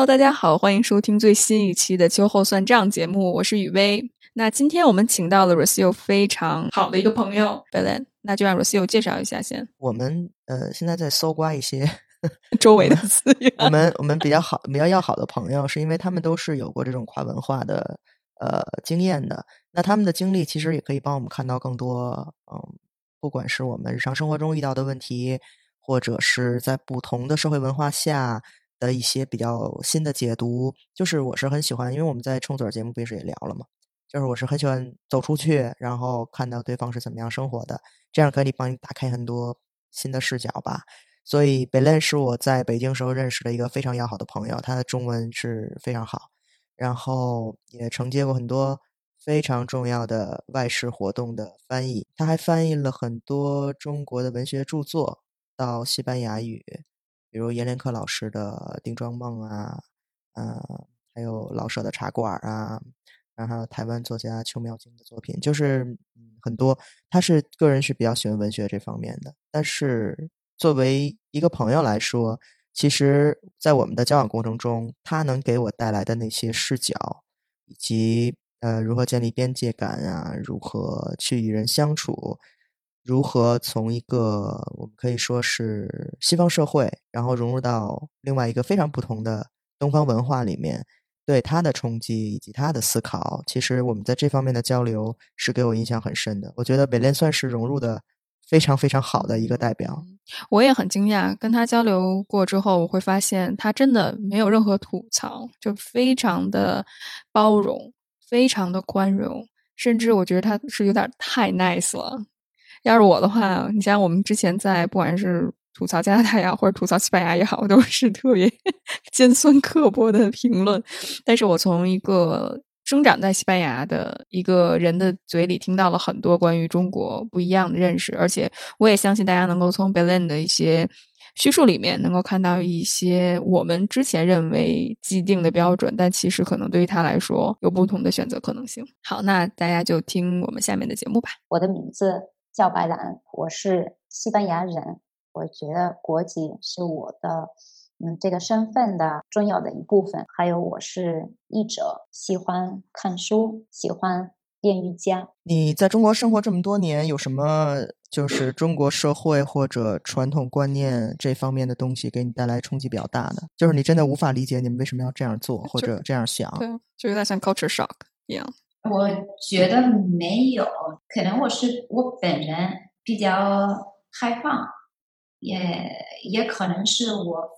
Hello，大家好，欢迎收听最新一期的秋后算账节目，我是雨薇。那今天我们请到了 Rocio 非常好的一个朋友 Belen，那就让 Rocio 介绍一下先。我们呃现在在搜刮一些 周围的资源，我们我们比较好比较要好的朋友，是因为他们都是有过这种跨文化的呃经验的。那他们的经历其实也可以帮我们看到更多，嗯，不管是我们日常生活中遇到的问题，或者是在不同的社会文化下的一些比较新的解读。就是我是很喜欢，因为我们在冲嘴节目不是也聊了嘛，就是我是很喜欢走出去，然后看到对方是怎么样生活的，这样可以帮你打开很多新的视角吧。所以北 lenn 是我在北京时候认识的一个非常要好的朋友，他的中文是非常好，然后也承接过很多。非常重要的外事活动的翻译，他还翻译了很多中国的文学著作到西班牙语，比如阎连科老师的《定妆梦》啊，呃，还有老舍的《茶馆》啊，然后台湾作家邱妙晶的作品，就是很多。他是个人是比较喜欢文学这方面的，但是作为一个朋友来说，其实在我们的交往过程中，他能给我带来的那些视角以及。呃，如何建立边界感啊？如何去与人相处？如何从一个我们可以说是西方社会，然后融入到另外一个非常不同的东方文化里面，对他的冲击以及他的思考，其实我们在这方面的交流是给我印象很深的。我觉得北恋算是融入的非常非常好的一个代表。我也很惊讶，跟他交流过之后，我会发现他真的没有任何吐槽，就非常的包容。非常的宽容，甚至我觉得他是有点太 nice 了。要是我的话，你像我们之前在不管是吐槽加拿大也好，或者吐槽西班牙也好，都是特别 尖酸刻薄的评论。但是我从一个生长在西班牙的一个人的嘴里听到了很多关于中国不一样的认识，而且我也相信大家能够从 Berlin 的一些。叙述里面能够看到一些我们之前认为既定的标准，但其实可能对于他来说有不同的选择可能性。好，那大家就听我们下面的节目吧。我的名字叫白兰，我是西班牙人。我觉得国籍是我的嗯这个身份的重要的一部分。还有我是译者，喜欢看书，喜欢练瑜伽。你在中国生活这么多年，有什么？就是中国社会或者传统观念这方面的东西给你带来冲击比较大的，就是你真的无法理解你们为什么要这样做或者这样想，对，就有点像 culture shock 一样。我觉得没有，可能我是我本人比较开放，也也可能是我，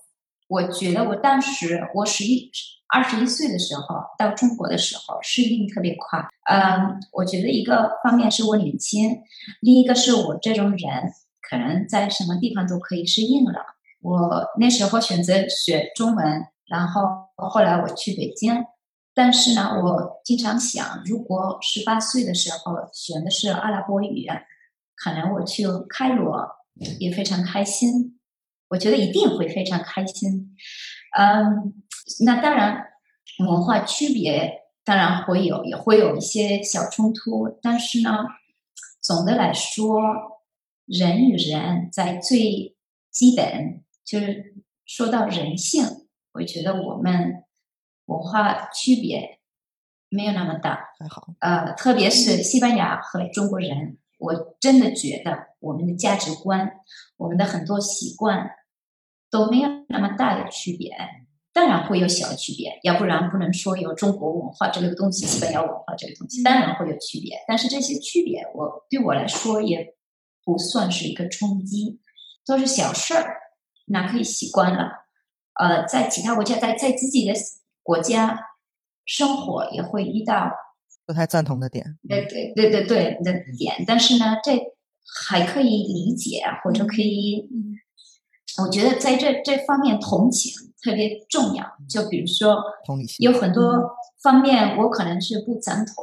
我觉得我当时我十一二十一岁的时候到中国的时候适应特别快。嗯，我觉得一个方面是我年轻，另一个是我这种人可能在什么地方都可以适应了。我那时候选择学中文，然后后来我去北京，但是呢，我经常想，如果十八岁的时候选的是阿拉伯语，可能我去开罗也非常开心。我觉得一定会非常开心。嗯。那当然，文化区别当然会有，也会有一些小冲突。但是呢，总的来说，人与人在最基本就是说到人性，我觉得我们文化区别没有那么大。还好。呃，特别是西班牙和中国人，我真的觉得我们的价值观、我们的很多习惯都没有那么大的区别。当然会有小区别，要不然不能说有中国文化这个东西，西班牙文化这个东西，当然会有区别。但是这些区别，我对我来说也不算是一个冲击，都是小事儿，那可以习惯了。呃，在其他国家，在在自己的国家生活，也会遇到不太赞同的点。对对对对对的点，但是呢，这还可以理解，或者可以，我觉得在这这方面同情。特别重要，就比如说，有很多方面我可能是不赞同，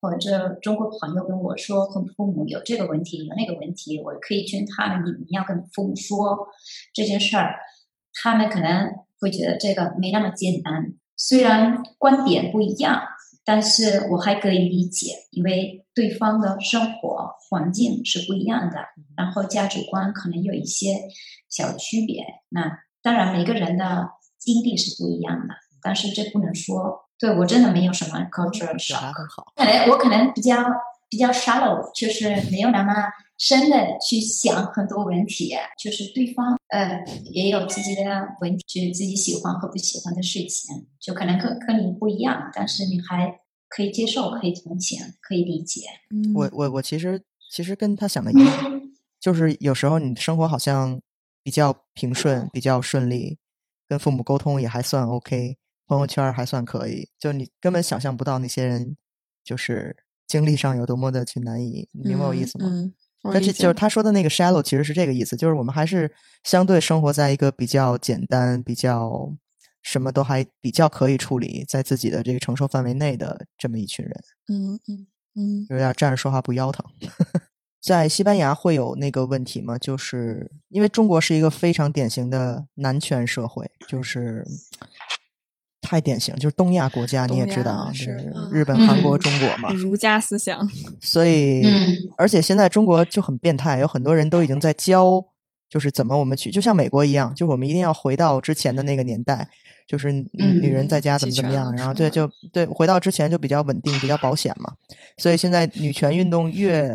或者中国朋友跟我说，跟父母有这个问题，有那个问题，我可以劝他们，你们要跟父母说这件事儿，他们可能会觉得这个没那么简单。虽然观点不一样，但是我还可以理解，因为对方的生活环境是不一样的，然后价值观可能有一些小区别。那当然，每个人的经历是不一样的，但是这不能说。对我真的没有什么 culture 表 shock。可能我可能比较比较 shallow，就是没有那么深的去想很多问题，就是对方呃也有自己的问题，就是自己喜欢和不喜欢的事情，就可能跟跟你不一样，但是你还可以接受，可以同情，可以理解。嗯我我我其实其实跟他想的一样，就是有时候你生活好像比较平顺，比较顺利，跟父母沟通也还算 OK，朋友圈还算可以，就你根本想象不到那些人就是经历上有多么的去难以，你明白我意思吗？嗯，我但理解这就是他说的那个 shallow，其实是这个意思，就是我们还是相对生活在一个比较简单、比较什么都还比较可以处理，在自己的这个承受范围内的这么一群人。嗯嗯嗯有点站着说话不腰疼。在西班牙会有那个问题吗？就是因为中国是一个非常典型的男权社会，就是太典型，就是东亚国家你也知道啊，是就是嗯。日本、韩国、中国嘛，儒家思想，所以嗯。而且现在中国就很变态，有很多人都已经在教，就是怎么我们去，就像美国一样，就我们一定要回到之前的那个年代，就是女女人在家怎么怎么样，然后对就对回到之前就比较稳定，比较保险嘛。所以现在女权运动越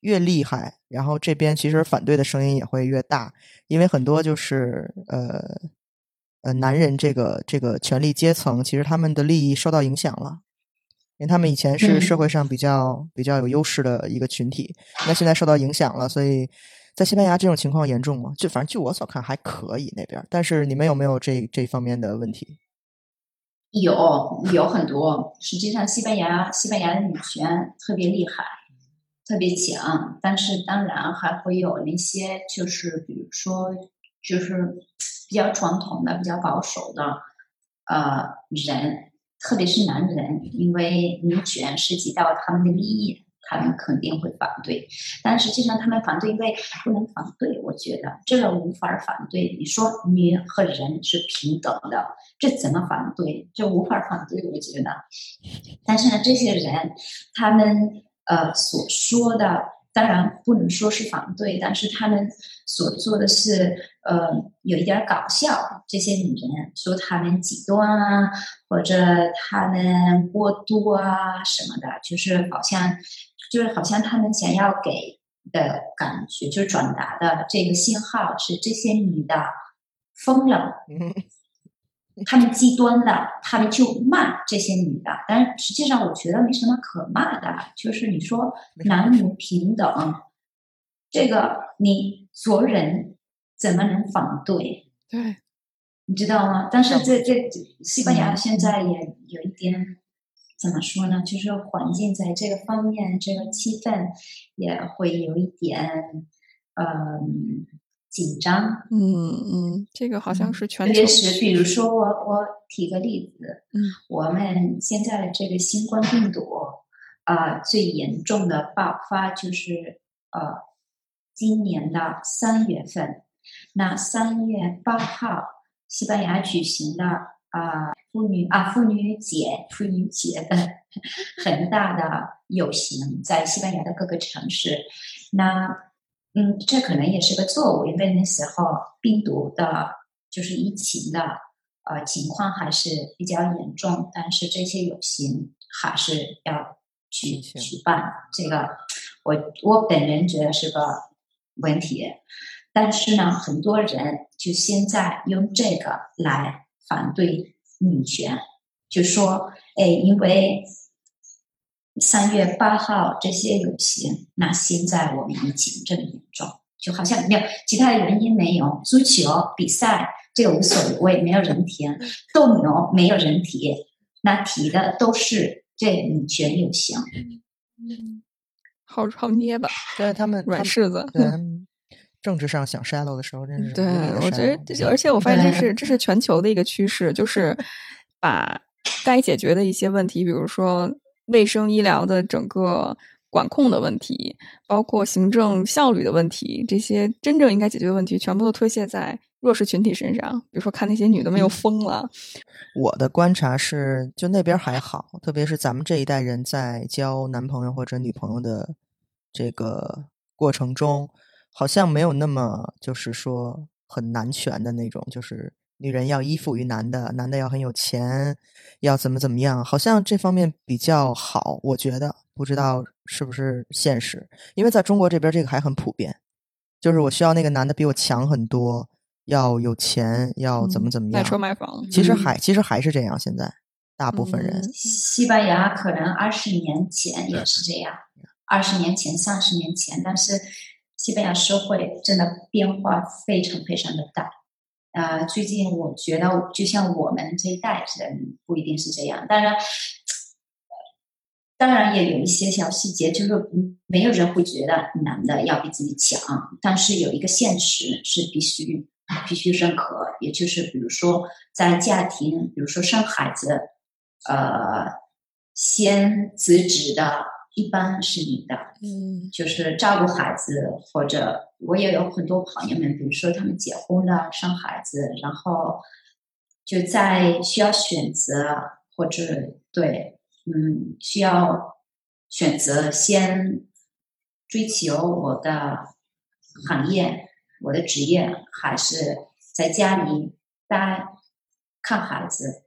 越厉害，然后这边其实反对的声音也会越大，因为很多就是呃呃男人这个这个权力阶层，其实他们的利益受到影响了。因为他们以前是社嗯会上比较、比较有优势的一个群体，那现在受到影响了，所以在西班牙这种情况严重吗？就反正据我所看还可以那边，但是你们有没有这这方面的问题？有有很多，实际上西班牙西班牙的女权特别厉害，特别强，但是当然还会有那些就是比如说就是比较传统的、比较保守的呃人，特别是男人，因为女权涉及到他们的利益。他们肯定会反对，但实际上他们反对，因为不能反对。我觉得这个无法反对。你说女和人是平等的，这怎么反对？这无法反对，我觉得。但是呢，这些人他们呃所说的，当然不能说是反对，但是他们所做的是呃有一点搞笑。这些女人说他们极端啊，或者他们过度啊什么的，就是好像就是好像他们想要给的感觉，就是转达的这个信号是这些女的疯了。嗯，他们极端的，他们就骂这些女的，但是实际上我觉得没什么可骂的，就是你说男女平等，这个你做人怎么能反对？对，你知道吗？但是这这西班牙嗯现在也有一点怎么说呢？就是环境在这个方面，这个气氛也会有一点嗯紧张。嗯嗯，这个好像是全特球别是比如说我我提个例子，嗯，我们现在的这个新冠病毒，啊、最严重的爆发就是呃今年的三月份，那三月八号，西班牙举行的啊、妇女啊妇女节妇女节的 很大的游行，在西班牙的各个城市，那。嗯，这可能也是个错误，因为那时候病毒的，就是疫情的呃情况还是比较严重，但是这些游行还是要去举办。这个我我本人觉得是个问题，但是呢，很多人就现在用这个来反对女权，就说哎，因为三月八号这些游行，那现在我们疫情这么严重，就好像没有其他的原因没有，足球比赛这个无所谓，没有人提，斗牛没有人提，那提的都是这女权游行。嗯好好捏吧，但是他们软柿子。对他 们政治上想 shallow 的时候，真是对我觉得而且我发现这是这是全球的一个趋势，就是 把该解决的一些问题，比如说卫生医疗的整个管控的问题，包括行政效率的问题，这些真正应该解决的问题，全部都推卸在弱势群体身上。比如说，看那些女的们又疯了，我的观察是，就那边还好，特别是咱们这一代人在交男朋友或者女朋友的这个过程中，好像没有那么就是说很男权的那种，就是女人要依附于男的，男的要很有钱，要怎么怎么样，好像这方面比较好，我觉得不知道是不是现实，因为在中国这边这个还很普遍，就是我需要那个男的比我强很多，要有钱，要怎么怎么样，买车买房，其实还其实还是这样，现在大部分人。西班牙可能二十年前也是这样，二十年前、三十年前，但是西班牙社会真的变化非常非常的大。呃，最近我觉得，就像我们这一代人不一定是这样，当然，当然也有一些小细节，就是没有人会觉得男的要比自己强，但是有一个现实是必须必须认可，也就是比如说在家庭，比如说生孩子，呃，先辞职的。一般是女的，嗯，就是照顾孩子，或者我也有很多朋友们，比如说他们结婚了、生孩子，然后就在需要选择，或者对，嗯，需要选择先追求我的行业、我的职业，还是在家里待看孩子。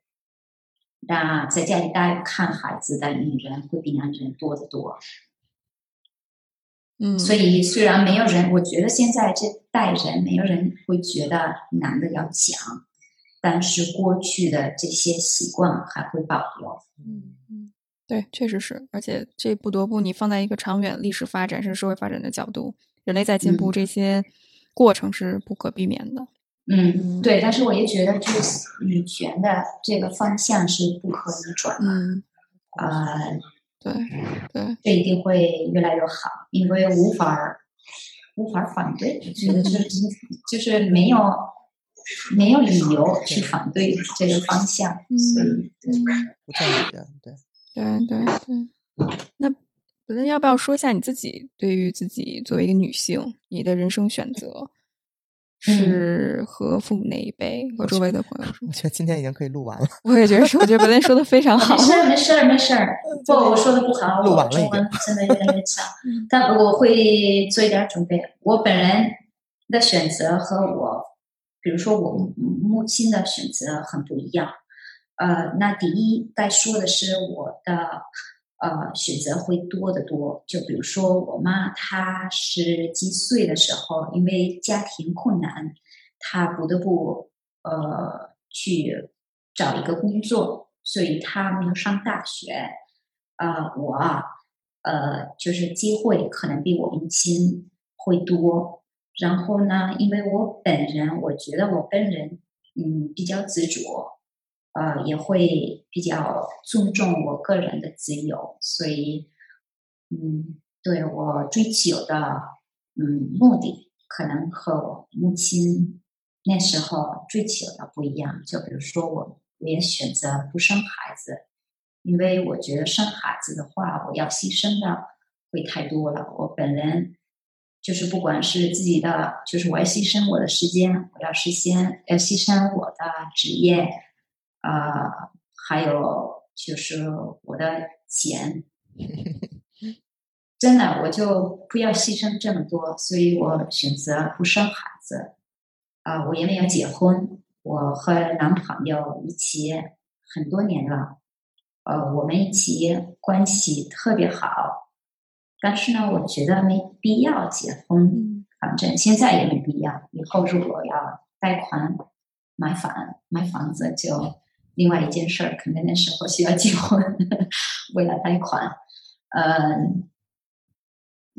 那在家里待看孩子的女人会比男人多得多，嗯，所以虽然没有人，我觉得现在这代人没有人会觉得男的要强，但是过去的这些习惯还会保留。嗯嗯，对，确实是，而且这不得不你放在一个长远历史发展甚至社会发展的角度，人类在进步，这些过程是不可避免的。嗯，对，但是我也觉得，就是女权的这个方向是不可逆转的。嗯，呃，对对，这一定会越来越好，因为无法无法反对，我觉得就是 就是没有没有理由去反对这个方向，所以不在理的，对对对对。那那要不要说一下你自己对于自己作为一个女性，你的人生选择？是和父母那一辈和周围的朋友 说。我觉得今天已经可以录完了。我也觉得是，我觉得本来说的非常好。没事儿，没事儿，没事儿。不，我说的不好，录完了中文真的越来越差。但我会做一点准备。我本人的选择和我，比如说我母亲的选择很不一样。呃，那第一该说的是我的。呃，选择会多得多。就比如说，我妈她是几岁的时候，因为家庭困难，她不得不呃去找一个工作，所以她没有上大学。啊，我呃就是机会可能比我母亲会多。然后呢，因为我本人，我觉得我本人嗯比较执着。呃，也会比较尊重我个人的自由，所以，嗯，对我追求的嗯目的，可能和我母亲那时候追求的不一样。就比如说，我我也选择不生孩子，因为我觉得生孩子的话，我要牺牲的会太多了。我本人就是不管是自己的，就是我要牺牲我的时间，我要实现要牺牲我的职业。啊，还有就是我的钱，真的我就不要牺牲这么多，所以我选择不生孩子。啊，我也没有结婚，我和男朋友一起很多年了，呃，我们一起关系特别好。但是呢，我觉得没必要结婚，反正现在也没必要。以后如果要贷款买房买房子就。另外一件事儿，可能那时候需要结婚，为了贷款。嗯，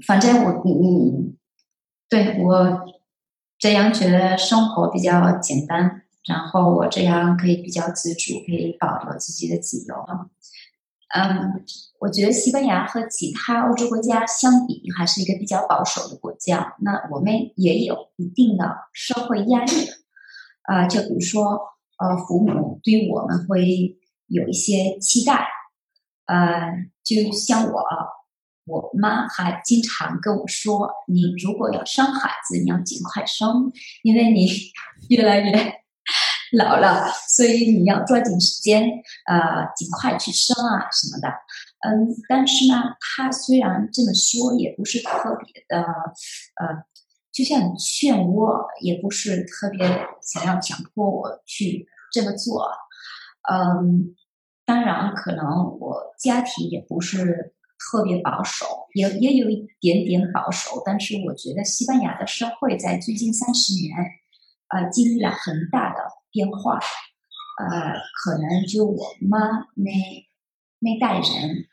反正我嗯，对我这样觉得生活比较简单，然后我这样可以比较自主，可以保留自己的自由。嗯，我觉得西班牙和其他欧洲国家相比，还是一个比较保守的国家。那我们也有一定的社会压力，啊，就比如说。呃，父母对我们会有一些期待，呃，就像我，我妈还经常跟我说：“你如果要生孩子，你要尽快生，因为你 越来越 老了，所以你要抓紧时间，呃，尽快去生啊什么的。”嗯，但是呢，他虽然这么说，也不是特别的，呃。就像劝我，也不是特别想要强迫我去这么做。嗯，当然，可能我家庭也不是特别保守，也也有一点点保守。但是，我觉得西班牙的社会在最近三十年，呃，经历了很大的变化。呃，可能就我妈那那代人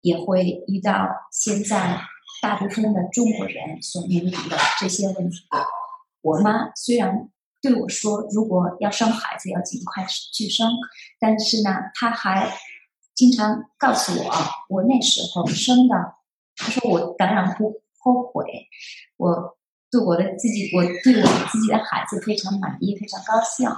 也会遇到现在大部分的中国人所面临的这些问题。我妈虽然对我说，如果要生孩子要尽快去生，但是呢，她还经常告诉我，我那时候生的，她说我当然不后悔，我对我的自己，我对我自己的孩子非常满意，非常高兴。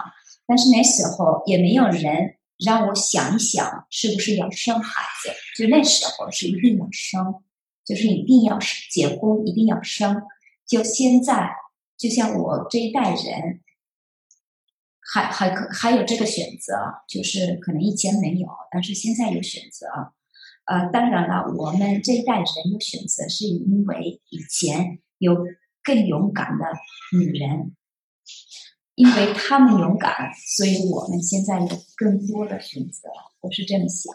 但是那时候也没有人让我想一想，是不是要生孩子？就那时候是一定要生，就是一定要结婚，一定要生。就现在，就像我这一代人，还还可还有这个选择，就是可能以前没有，但是现在有选择。呃，当然了，我们这一代人有选择，是因为以前有更勇敢的女人。因为他们勇敢，所以我们现在有更多的选择。我是这么想。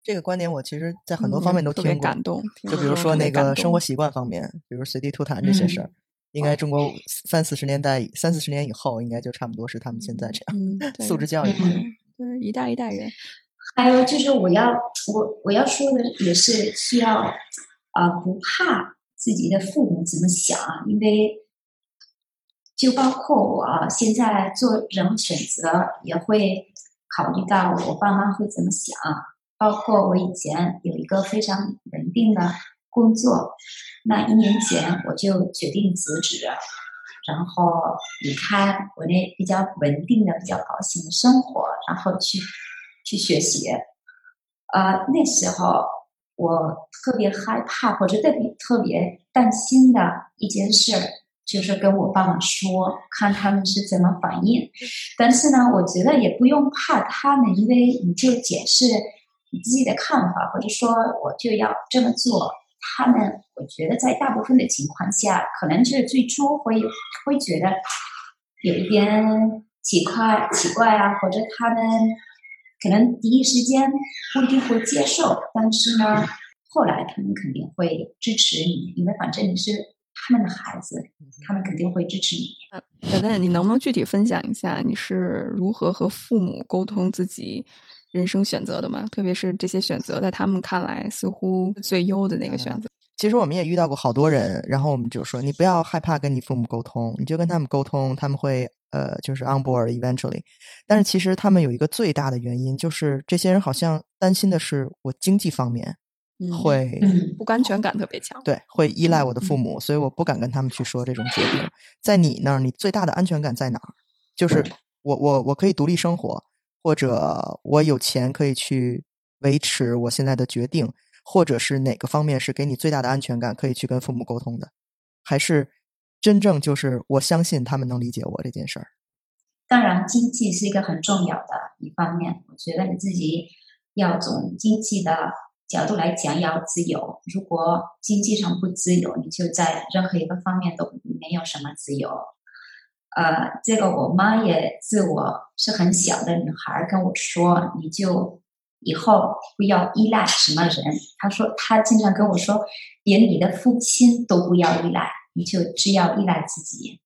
是这个观点，我其实在很多方面都听过。感动。就比如说那个生活习惯方面，比如随地吐痰这些事儿，应该中国三四十年代、三四十年以后，应该就差不多是他们现在这样素质教育。对，一代一代人。还有就是，我要我我要说的也是需要啊，不怕自己的父母怎么想，因为。就包括我现在做人物选择，也会考虑到我爸妈会怎么想。包括我以前有一个非常稳定的工作，那一年前我就决定辞职，然后离开我那比较稳定的、比较高兴的生活，然后去去学习。呃，那时候我特别害怕或者特别特别担心的一件事。就是跟我爸妈说，看他们是怎么反应。但是呢，我觉得也不用怕他们，因为你就解释你自己的看法，或者说我就要这么做。他们，我觉得在大部分的情况下，可能就是最初会会觉得有一点奇怪、奇怪啊，或者他们可能第一时间不一定会接受，但是呢，后来他们肯定会支持你，因为反正你是。他们的孩子，他们肯定会支持你。小蛋，你能不能具体分享一下你是如何和父母沟通自己人生选择的嘛？特别是这些选择在他们看来似乎最优的那个选择。其实我们也遇到过好多人，然后我们就说你不要害怕跟你父母沟通，你就跟他们沟通，他们会呃就是 on board eventually。但是其实他们有一个最大的原因，就是这些人好像担心的是我经济方面。会不安全感特别强，对，会依赖我的父母，所以我不敢跟他们去说这种决定。在你那儿，你最大的安全感在哪儿？就是我我我可以独立生活，或者我有钱可以去维持我现在的决定，或者是哪个方面是给你最大的安全感，可以去跟父母沟通的？还是真正就是我相信他们能理解我这件事儿？当然，经济是一个很重要的一方面。我觉得你自己要从经济的。角度来讲要自由，如果经济上不自由，你就在任何一个方面都没有什么自由。呃，这个我妈也自我是很小的女孩跟我说，你就以后不要依赖什么人。她说她经常跟我说，连你的父亲都不要依赖，你就只要依赖自己。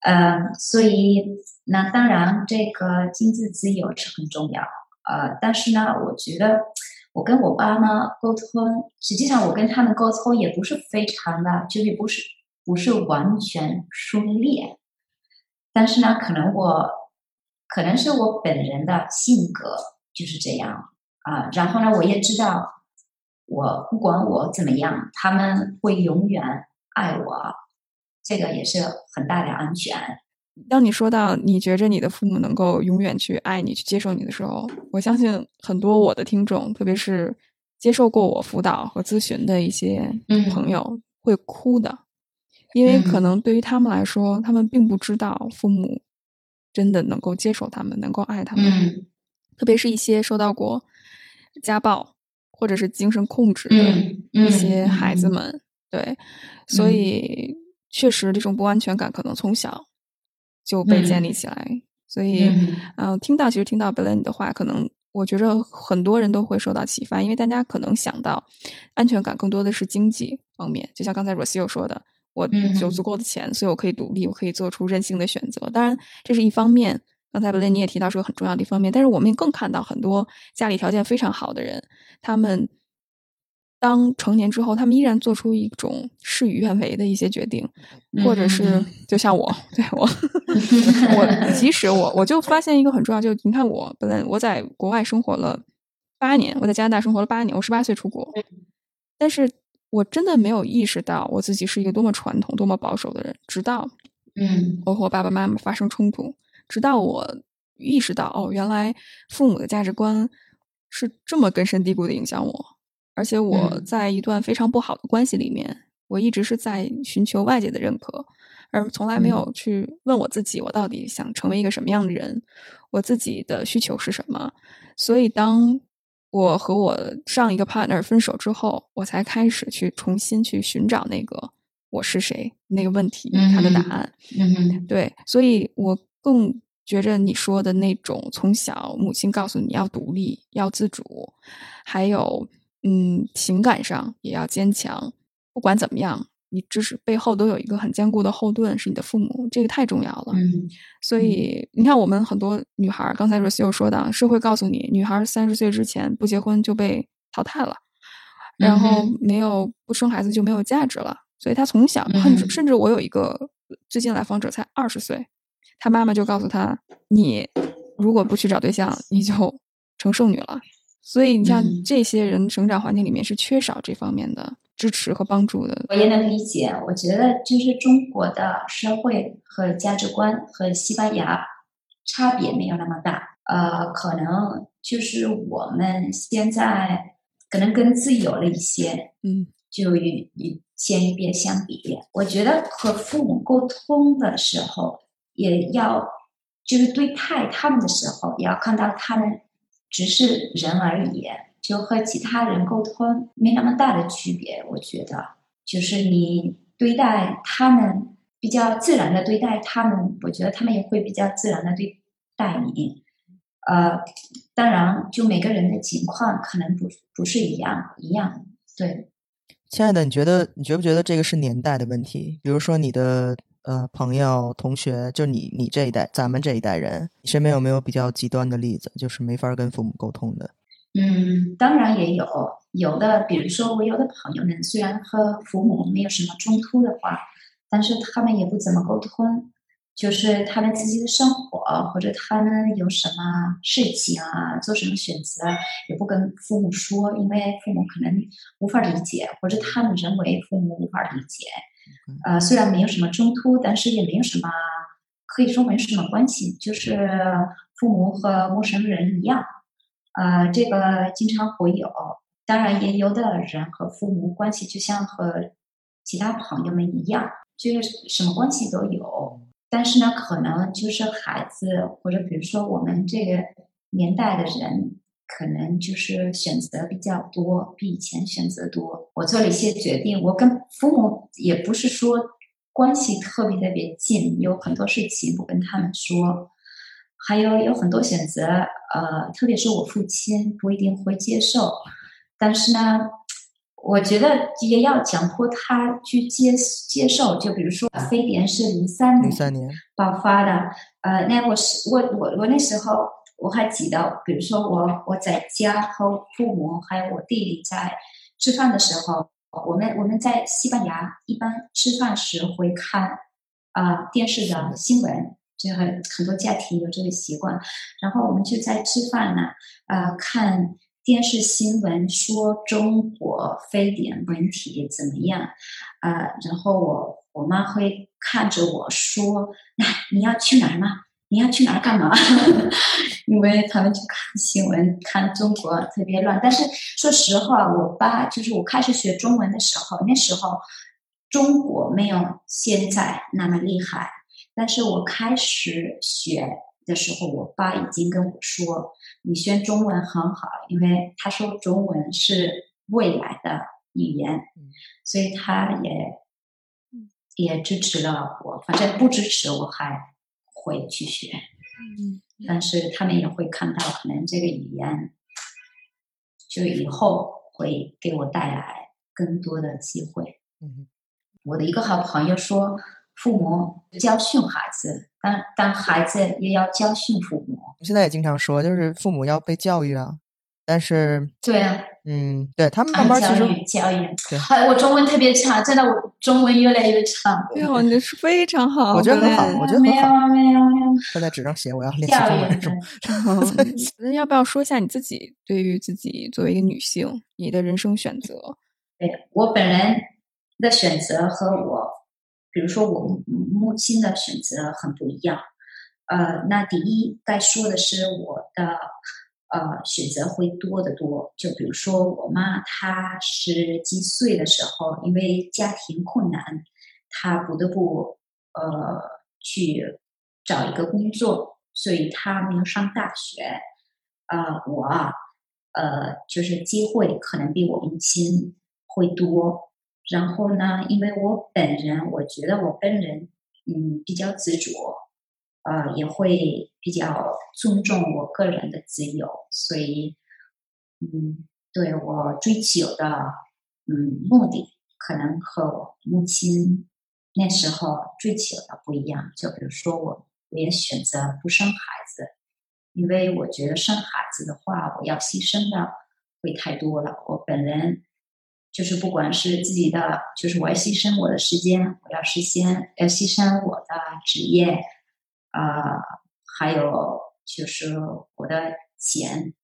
嗯，所以那当然这个经济自由是很重要。呃，但是呢，我觉得。我跟我爸妈沟通，实际上我跟他们沟通也不是非常的，就是不是不是完全顺利。但是呢，可能我可能是我本人的性格就是这样啊。然后呢，我也知道，我不管我怎么样，他们会永远爱我，这个也是很大的安全。当你说到你觉着你的父母能够永远去爱你、去接受你的时候，我相信很多我的听众，特别是接受过我辅导和咨询的一些朋友，会哭的，因为可能对于他们来说，他们并不知道父母真的能够接受他们、能够爱他们，特别是一些受到过家暴或者是精神控制的一些孩子们，对，所以。确实这种不安全感可能从小就被建立起来。所以，嗯，听到其实听到 Belen 的话，可能我觉着很多人都会受到启发，因为大家可能想到安全感更多的是经济方面，就像刚才 Rocio 说的，我有足够的钱，所以我可以独立，我可以做出任性的选择。当然，这是一方面。刚才 Belen 你也提到是个很重要的一方面，但是我们也更看到很多家里条件非常好的人，他们。当成年之后，他们依然做出一种事与愿违的一些决定，或者是就像我，对我，我即使我我就发现一个很重要，就你看我本来我在国外生活了八年，我在加拿大生活了八年，我十八岁出国，但是我真的没有意识到我自己是一个多么传统、多么保守的人，直到嗯，我和我爸爸妈妈发生冲突，直到我意识到哦，原来父母的价值观是这么根深蒂固的影响我。而且我在一段非常不好的关系里面，我一直是在寻求外界的认可，而从来没有去问我自己，我到底想成为一个什么样的人，我自己的需求是什么。所以，当我和我上一个 partner 分手之后，我才开始去重新去寻找那个我是谁那个问题他的答案。嗯对，所以我更觉着你说的那种从小母亲告诉你要独立、要自主，还有。嗯，情感上也要坚强。不管怎么样，你知识背后都有一个很坚固的后盾，是你的父母，这个太重要了。嗯，所以你看，我们很多女孩，刚才 Rosie 说的，社会告诉你，女孩三十岁之前不结婚就被淘汰了，然后没有不生孩子就没有价值了。所以她从小，甚至甚至我有一个最近来访者才二十岁，她妈妈就告诉她，你如果不去找对象，你就成剩女了。所以你像这些人成长环境里面是缺少这方面的支持和帮助的。我也能理解，我觉得就是中国的社会和价值观和西班牙差别没有那么大。呃，可能就是我们现在可能更自由了一些，嗯，就与与前一边相比，我觉得和父母沟通的时候，也要就是对待他们的时候，也要看到他们。只是人而已，就和其他人沟通没那么大的区别。我觉得，就是你对待他们比较自然的对待他们，我觉得他们也会比较自然的对待你。呃，当然，就每个人的情况可能不不是一样一样。对，亲爱的，你觉得你觉不觉得这个是年代的问题？比如说你的。呃，朋友、同学，就你你这一代，咱们这一代人，你身边有没有比较极端的例子，就是没法跟父母沟通的？嗯，当然也有，有的，比如说我有的朋友们，虽然和父母没有什么冲突的话，但是他们也不怎么沟通，就是他们自己的生活或者他们有什么事情啊，做什么选择，也不跟父母说，因为父母可能无法理解，或者他们认为父母无法理解。呃，虽然没有什么冲突，但是也没有什么可以说没什么关系，就是父母和陌生人一样。呃，这个经常会有，当然也有的人和父母关系就像和其他朋友们一样，就是什么关系都有。但是呢，可能就是孩子或者比如说我们这个年代的人。可能就是选择比较多，比以前选择多。我做了一些决定，我跟父母也不是说关系特别特别近，有很多事情不跟他们说，还有有很多选择，呃，特别是我父亲不一定会接受。但是呢，我觉得也要强迫他去接接受。就比如说，非典是零三零三年爆发的，呃，那我是我我我那时候。我还记得，比如说我我在家和父母还有我弟弟在吃饭的时候，我们我们在西班牙一般吃饭时会看啊电视的新闻，就很很多家庭有这个习惯。然后我们就在吃饭呢，啊看电视新闻说中国非典问题怎么样啊？然后我我妈会看着我说：“那你要去哪儿吗？”你要去哪儿干嘛？因为他们去看新闻，看中国特别乱。但是说实话，我爸就是我开始学中文的时候，那时候中国没有现在那么厉害。但是我开始学的时候，我爸已经跟我说：“你学中文很好，因为他说中文是未来的语言。”所以他也也支持了我，反正不支持我还会去学。嗯但是他们也会看到，可能这个语言就以后会给我带来更多的机会。嗯我的一个好朋友说，父母教训孩子，但但孩子也要教训父母。我现在也经常说，就是父母要被教育啊，但是对啊，嗯，对他们慢慢其实教育教育对。还我中文特别差，真的，我中文越来越差。没有，你是非常好，我觉得很好我觉得没有很好没有没有会在纸上写我要练习中文 那要不要说一下你自己对于自己作为一个女性，你的人生选择？对我本人的选择和我，比如说我母亲的选择很不一样。呃，那第一该说的是我的呃选择会多得多。就比如说我妈，她十几岁的时候，因为家庭困难，她不得不呃去找一个工作，所以她没有上大学。呃，我，呃，就是机会可能比我母亲会多。然后呢，因为我本人，我觉得我本人嗯比较执着，呃，也会比较尊重我个人的自由，所以嗯，对我追求的嗯目的可能和我母亲那时候追求的不一样。就比如说我，我也选择不生孩子，因为我觉得生孩子的话，我要牺牲的会太多了。我本人就是不管是自己的，就是我要牺牲我的时间，我要实现，要牺牲我的职业，呃，还有就是我的钱。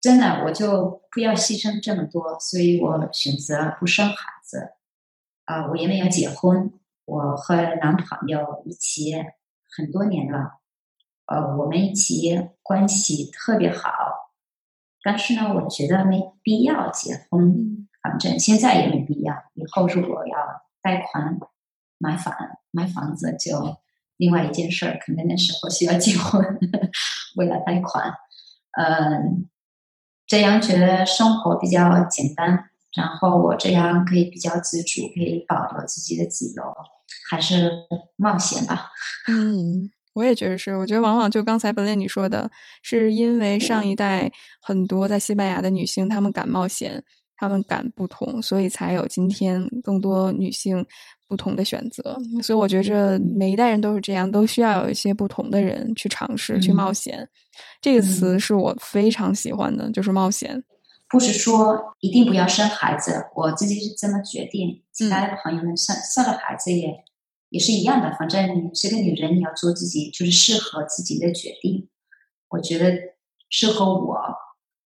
真的，我就不要牺牲这么多，所以我选择不生孩子。啊、我也没有结婚，我和男朋友一起很多年了，呃，我们一起关系特别好，但是呢，我觉得没必要结婚，嗯反正现在也没必要。以后如果要贷款买房买房子，就另外一件事儿，可能那时候需要结婚，为了贷款，嗯，这样觉得生活比较简单，然后我这样可以比较自主，可以保留自己的自由，还是冒险吧。嗯，我也觉得是。我觉得往往就刚才本来你说的，是因为上一代很多在西班牙的女性，她们敢冒险，她们敢不同，所以才有今天更多女性不同的选择。所以我觉着每一代人都是这样，都需要有一些不同的人去尝试、去嗯冒险。这个词是我非常喜欢的，就是冒险。不是说一定不要生孩子，我自己是这么决定。其他的朋友们生生了孩子也也是一样的，反正你是个女人，你要做自己，就是适合自己的决定。我觉得适合我，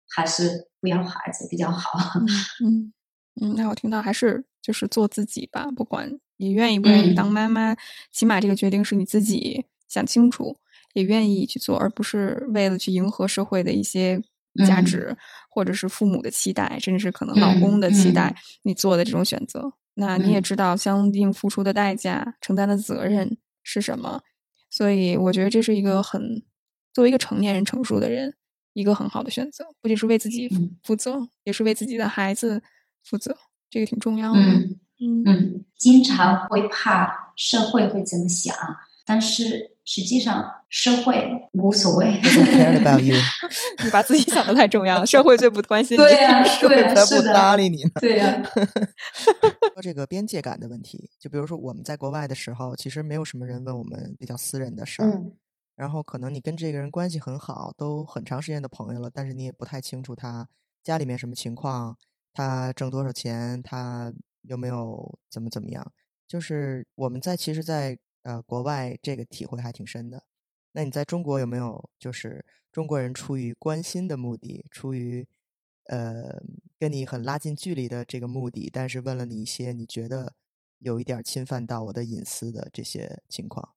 还是不要孩子比较好。嗯嗯，那我听到还是就是做自己吧，不管你愿意不愿意当嗯妈妈，起码这个决定是你自己想清楚，也愿意去做，而不是为了去迎合社会的一些价嗯值，或者是父母的期待，甚至是可能老公嗯的期待嗯，你做的这种选择。那你也嗯。知道相应付出的代价、承担的责任是什么，所以我觉得这是一个很作为一个成年人成熟的人，一个很好的选择，不仅是为自己负责，也是为自己的孩子负责，这个挺重要的。嗯。嗯。嗯，经常会怕社会会怎么想，但是实际上社会无所谓。Care about you，你把自己想的太重要了，社会最不关心你。对呀、社会才不，搭理你呢。对呀、说这个边界感的问题，就比如说我们在国外的时候，其实没有什么人问我们比较私人的事儿，嗯然后可能你跟这个人关系很好，都很长时间的朋友了，但是你也不太清楚他家里面什么情况，他挣多少钱，他有没有怎么怎么样。就是我们在其实在，呃国外这个体会还挺深的。那你在中国有没有就是中国人出于关心的目的，出于呃跟你很拉近距离的这个目的，但是问了你一些你觉得有一点侵犯到我的隐私的这些情况？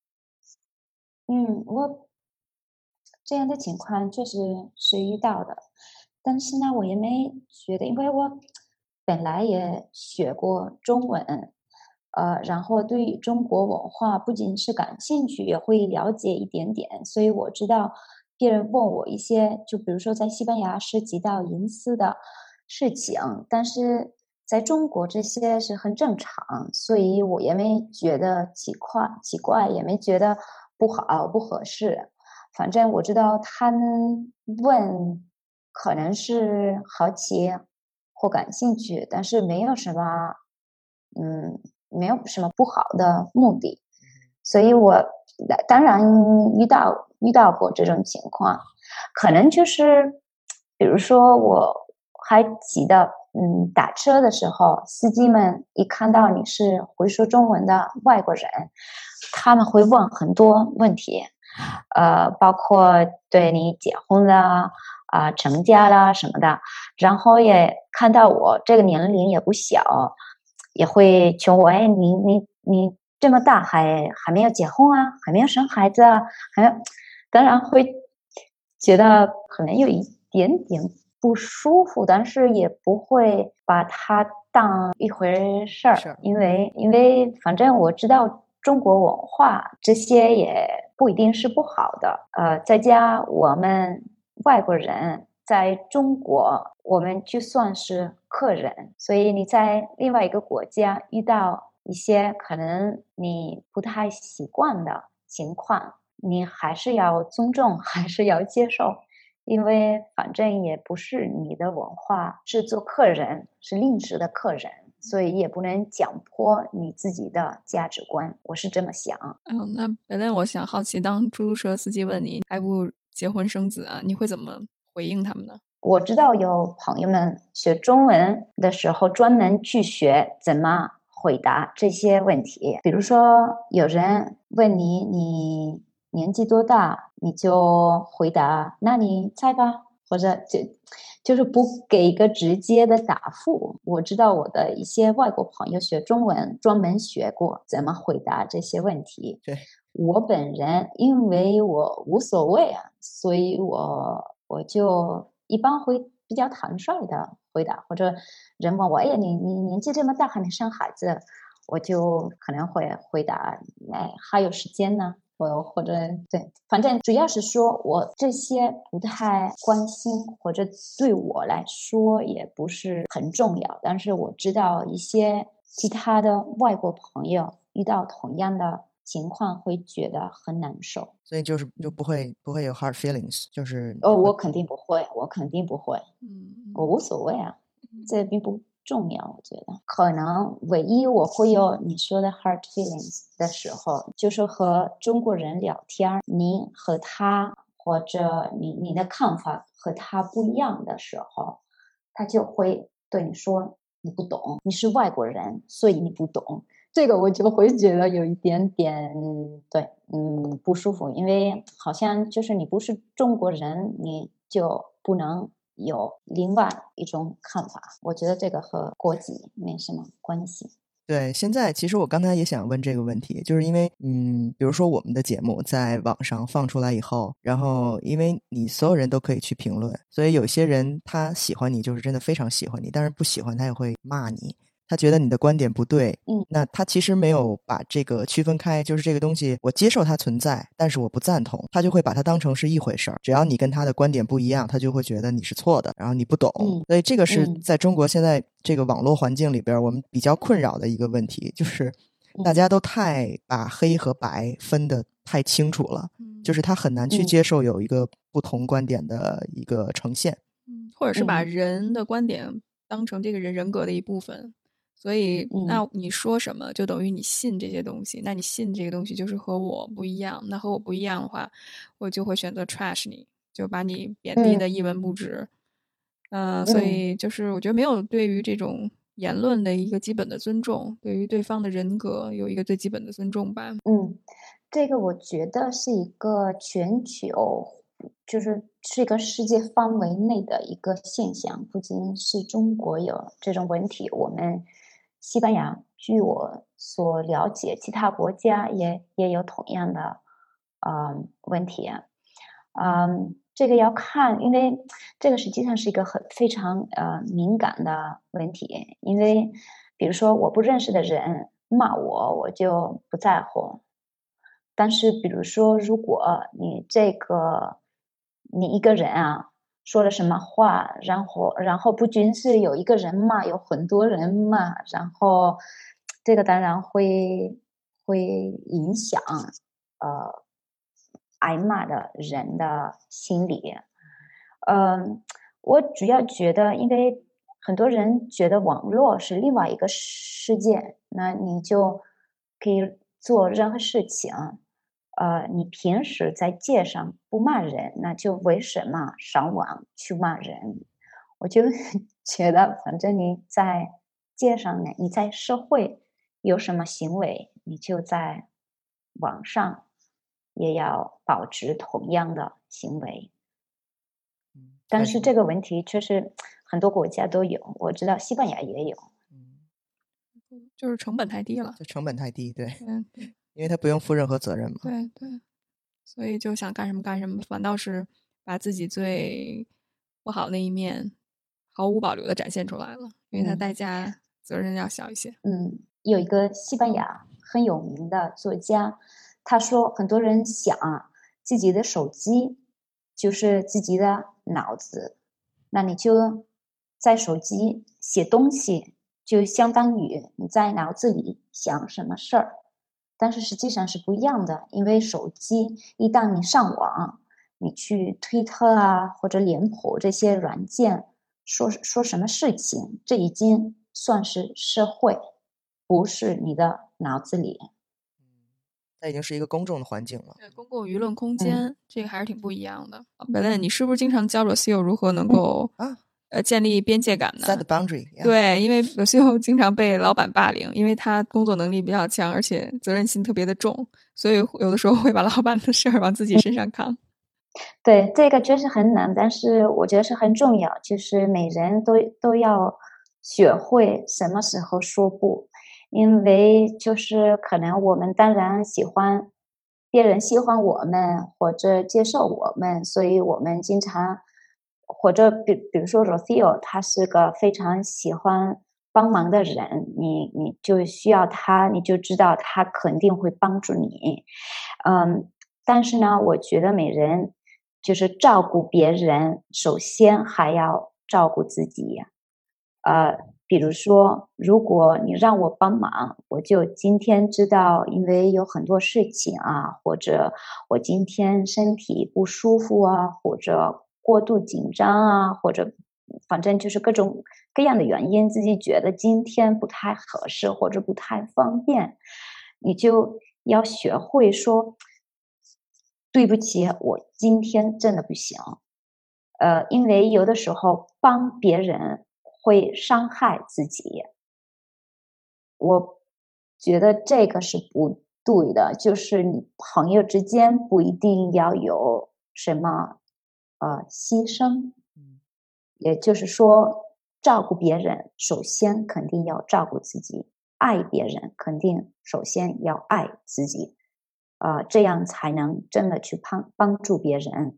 嗯，我这样的情况确实是遇到的，但是呢，我也没觉得，因为我本来也学过中文，呃，然后对于中国文化不仅是感兴趣，也会了解一点点，所以我知道别人问我一些，就比如说在西班牙涉及到隐私的事情，但是在中国这些是很正常，所以我也没觉得奇怪，奇怪也没觉得不好不合适。反正我知道他们问，可能是好奇或感兴趣，但是没有什么，嗯，没有什么不好的目的。所以我当然遇到遇到过这种情况，可能就是，比如说我还记得。嗯，打车的时候，司机们一看到你是会说中文的外国人，他们会问很多问题，呃，包括对你结婚了啊、成家了什么的。然后也看到我这个年龄也不小，也会求我：哎，你你你这么大还还没有结婚啊？还没有生孩子啊？还当然会觉得可能有一点点。不舒服，但是也不会把它当一回事儿，因为因为反正我知道中国文化这些也不一定是不好的。呃，在家我们外国人在中国，我们就算是客人，所以你在另外一个国家遇到一些可能你不太习惯的情况，你还是要尊重，还是要接受。因为反正也不是你的文化，是做客人，是临时的客人，所以也不能强迫你自己的价值观。我是这么想。嗯，那本来我想好奇，当出租车司机问你还不结婚生子啊，你会怎么回应他们呢？我知道有朋友们学中文的时候专门去学怎么回答这些问题，比如说有人问你，你。年纪多大，你就回答，那你猜吧，或者就就是不给一个直接的答复。我知道我的一些外国朋友学中文，专门学过怎么回答这些问题。对我本人，因为我无所谓啊，所以我我就一般会比较坦率的回答，或者人问我，哎呀，你你年纪这么大还没生孩子，我就可能会回答，哎，还有时间呢。我或者对，反正主要是说我这些不太关心，或者对我来说也不是很重要。但是我知道一些其他的外国朋友遇到同样的情况会觉得很难受，所以就是就不会不会有 hard feelings，就是哦，我肯定不会，我肯定不会，嗯，我无所谓啊，这并不。重要，我觉得可能唯一我会有你说的 hard feelings 的时候，就是和中国人聊天，你和他或者你你的看法和他不一样的时候，他就会对你说你不懂，你是外国人，所以你不懂。这个我就会觉得有一点点对，嗯，不舒服，因为好像就是你不是中国人，你就不能。有另外一种看法，我觉得这个和国籍没什么关系。对，现在其实我刚才也想问这个问题，就是因为，嗯，比如说我们的节目在网上放出来以后，然后因为你所有人都可以去评论，所以有些人他喜欢你，就是真的非常喜欢你，但是不喜欢他也会骂你。他觉得你的观点不对，嗯，那他其实没有把这个区分开，就是这个东西我接受它存在，但是我不赞同，他就会把它当成是一回事儿。只要你跟他的观点不一样，他就会觉得你是错的，然后你不懂。所以这个是在中国现在这个网络环境里边，我们比较困扰的一个问题，就是大家都太把黑和白分得太清楚了，就是他很难去接受有一个不同观点的一个呈现，嗯，或者是把人的观点当成这个人人格的一部分。所以，那你说什么就等于你信这些东西。那你信这个东西就是和我不一样。那和我不一样的话，我就会选择 trash 你，就把你贬低的一文不值。嗯，所以就是我觉得没有对于这种言论的一个基本的尊重，对于对方的人格有一个最基本的尊重吧。嗯，这个我觉得是一个全球，就是是一个世界范围内的一个现象，不仅是中国有这种问题，我们。西班牙，据我所了解，其他国家也也有同样的嗯问题。嗯，这个要看，因为这个实际上是一个很非常呃敏感的问题。因为比如说我不认识的人骂我，我就不在乎。但是比如说，如果你这个你一个人啊说了什么话，然后然后不仅是有一个人骂，有很多人骂，然后这个当然会会影响呃挨骂的人的心理。嗯，我主要觉得，因为很多人觉得网络是另外一个世界，那你就可以做任何事情。呃，你平时在街上不骂人，那就为什么上网去骂人？我就 觉得，反正你在街上呢，你在社会有什么行为，你就在网上也要保持同样的行为。但是这个问题确实很多国家都有，我知道西班牙也有。嗯，就是成本太低了，就成本太低，对，嗯，因为他不用负任何责任嘛。对对，所以就想干什么干什么，反倒是把自己最不好那一面毫无保留的展现出来了，因为它代价责任要小一些。嗯，有一个西班牙很有名的作家，他说很多人想自己的手机就是自己的脑子，那你就在手机写东西，就相当于你在脑子里想什么事儿。但是实际上是不一样的，因为手机一旦你上网，你去推特啊或者脸谱这些软件说说什么事情，这已经算是社会，不是你的脑子里。它已经是一个公众的环境了。对，公共舆论空间、这个还是挺不一样的。本来你是不是经常教罗西欧如何能够啊呃建立边界感的？Set the boundary，yeah，对，因为罗西欧经常被老板霸凌，因为他工作能力比较强，而且责任心特别的重，所以有的时候会把老板的事儿往自己身上扛。对，这个确实很难，但是我觉得是很重要，就是每人都都要学会什么时候说不，因为就是可能我们当然喜欢别人喜欢我们或者接受我们，所以我们经常或者比比如说 Rocio，他是个非常喜欢帮忙的人，你你就需要他，你就知道他肯定会帮助你，嗯，但是呢，我觉得每人。就是照顾别人，首先还要照顾自己。呃，比如说，如果你让我帮忙，我就今天知道，因为有很多事情啊，或者我今天身体不舒服啊，或者过度紧张啊，或者反正就是各种各样的原因，自己觉得今天不太合适或者不太方便，你就要学会说。对不起，我今天真的不行。呃，因为有的时候帮别人会伤害自己，我觉得这个是不对的。就是你朋友之间不一定要有什么呃牺牲，也就是说，照顾别人首先肯定要照顾自己，爱别人肯定首先要爱自己。呃，这样才能真的去帮帮助别人。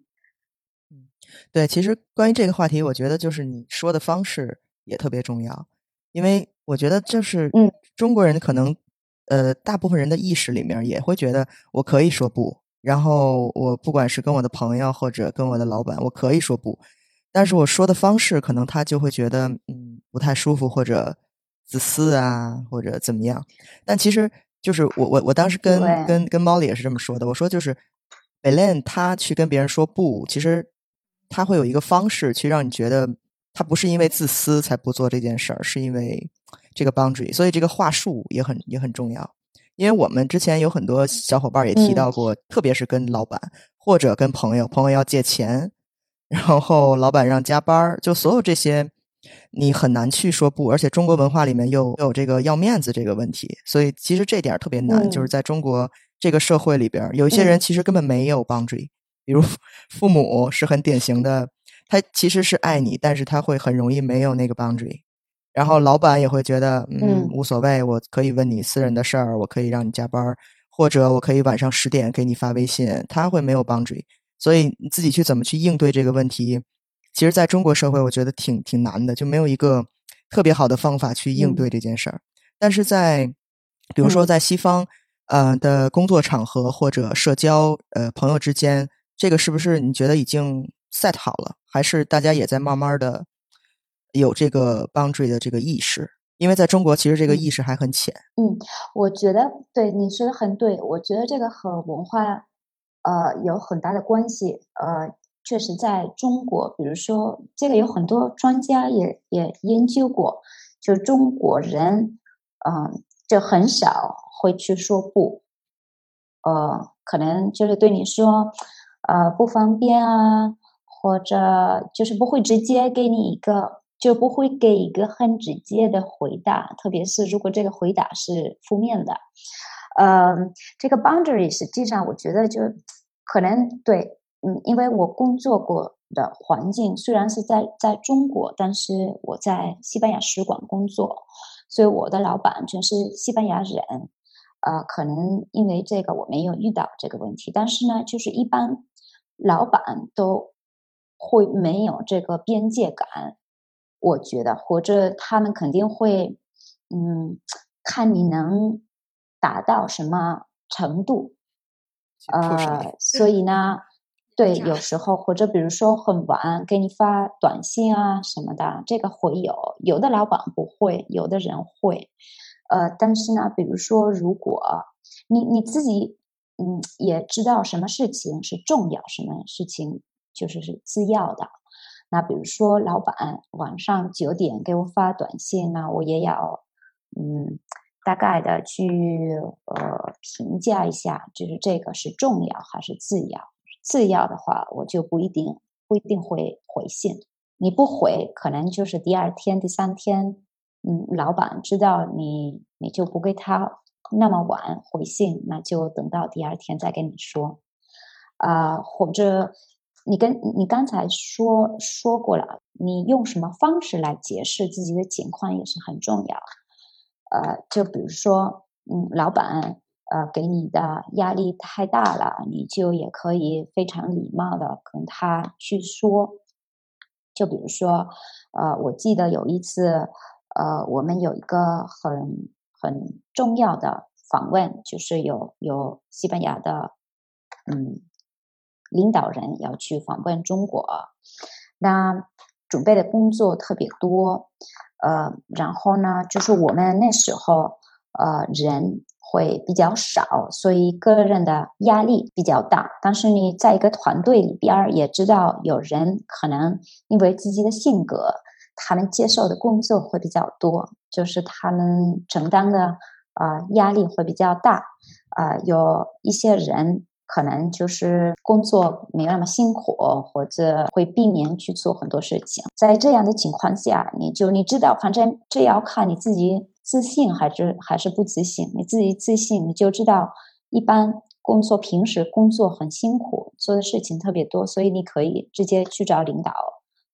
嗯，对，其实关于这个话题，我觉得就是你说的方式也特别重要，因为我觉得就是，嗯，中国人可能，呃，大部分人的意识里面也会觉得我可以说不，然后我不管是跟我的朋友或者跟我的老板，我可以说不，但是我说的方式可能他就会觉得，嗯，不太舒服或者自私啊，或者怎么样，但其实。就是我我我当时跟跟跟 Molly 也是这么说的，我说就是 Belen 他去跟别人说不，其实他会有一个方式去让你觉得他不是因为自私才不做这件事儿，是因为这个 boundary，所以这个话术也很也很重要。因为我们之前有很多小伙伴也提到过，嗯、特别是跟老板或者跟朋友，朋友要借钱，然后老板让加班，就所有这些。你很难去说不，而且中国文化里面又有这个要面子这个问题，所以其实这点特别难。嗯、就是在中国这个社会里边，有一些人其实根本没有 boundary，、嗯、比如父母是很典型的，他其实是爱你，但是他会很容易没有那个 boundary。然后老板也会觉得，嗯，嗯无所谓，我可以问你私人的事儿，我可以让你加班，或者我可以晚上十点给你发微信，他会没有 boundary。所以你自己去怎么去应对这个问题？其实，在中国社会，我觉得挺挺难的，就没有一个特别好的方法去应对这件事儿。嗯、但是在，比如说在西方，呃的工作场合或者社交，呃朋友之间，这个是不是你觉得已经 set 好了，还是大家也在慢慢的有这个 boundary 的这个意识？因为在中国，其实这个意识还很浅。嗯，我觉得对你说的很对。我觉得这个和文化呃有很大的关系。呃，确实在中国，比如说这个有很多专家也也研究过，就中国人嗯就很少会去说不。呃，可能就是对你说呃不方便啊，或者就是不会直接给你一个。就不会给一个很直接的回答，特别是如果这个回答是负面的。呃，这个 boundary 实际上我觉得就可能对，嗯，因为我工作过的环境虽然是在在中国，但是我在西班牙使馆工作，所以我的老板全是西班牙人。呃，可能因为这个我没有遇到这个问题，但是呢，就是一般老板都会没有这个边界感。我觉得，或者他们肯定会，嗯，看你能达到什么程度，呃，所以呢，对，有时候或者比如说很晚给你发短信啊什么的，这个会有，有的老板不会，有的人会，呃，但是呢，比如说如果你你自己，嗯，也知道什么事情是重要，什么事情就是是次要的。那比如说，老板晚上九点给我发短信，那我也要嗯，大概的去呃评价一下，就是这个是重要还是次要？次要的话，我就不一定不一定会回信。你不回，可能就是第二天、第三天，嗯，老板知道你，你就不给他那么晚回信，那就等到第二天再跟你说啊，或者。你跟你刚才说说过了，你用什么方式来解释自己的情况也是很重要。呃，就比如说，嗯，老板呃给你的压力太大了，你就也可以非常礼貌的跟他去说。就比如说，呃，我记得有一次，呃，我们有一个很很重要的访问，就是有有西班牙的，嗯。领导人要去访问中国，那准备的工作特别多，呃，然后呢，就是我们那时候呃人会比较少，所以个人的压力比较大。但是你在一个团队里边也知道，有人可能因为自己的性格，他们接受的工作会比较多，就是他们承担的啊压力会比较大，啊，有一些人。可能就是工作没那么辛苦，或者会避免去做很多事情。在这样的情况下，你就你知道，反正这要看你自己自信还是还是不自信。你自己自信，你就知道一般工作平时工作很辛苦，做的事情特别多，所以你可以直接去找领导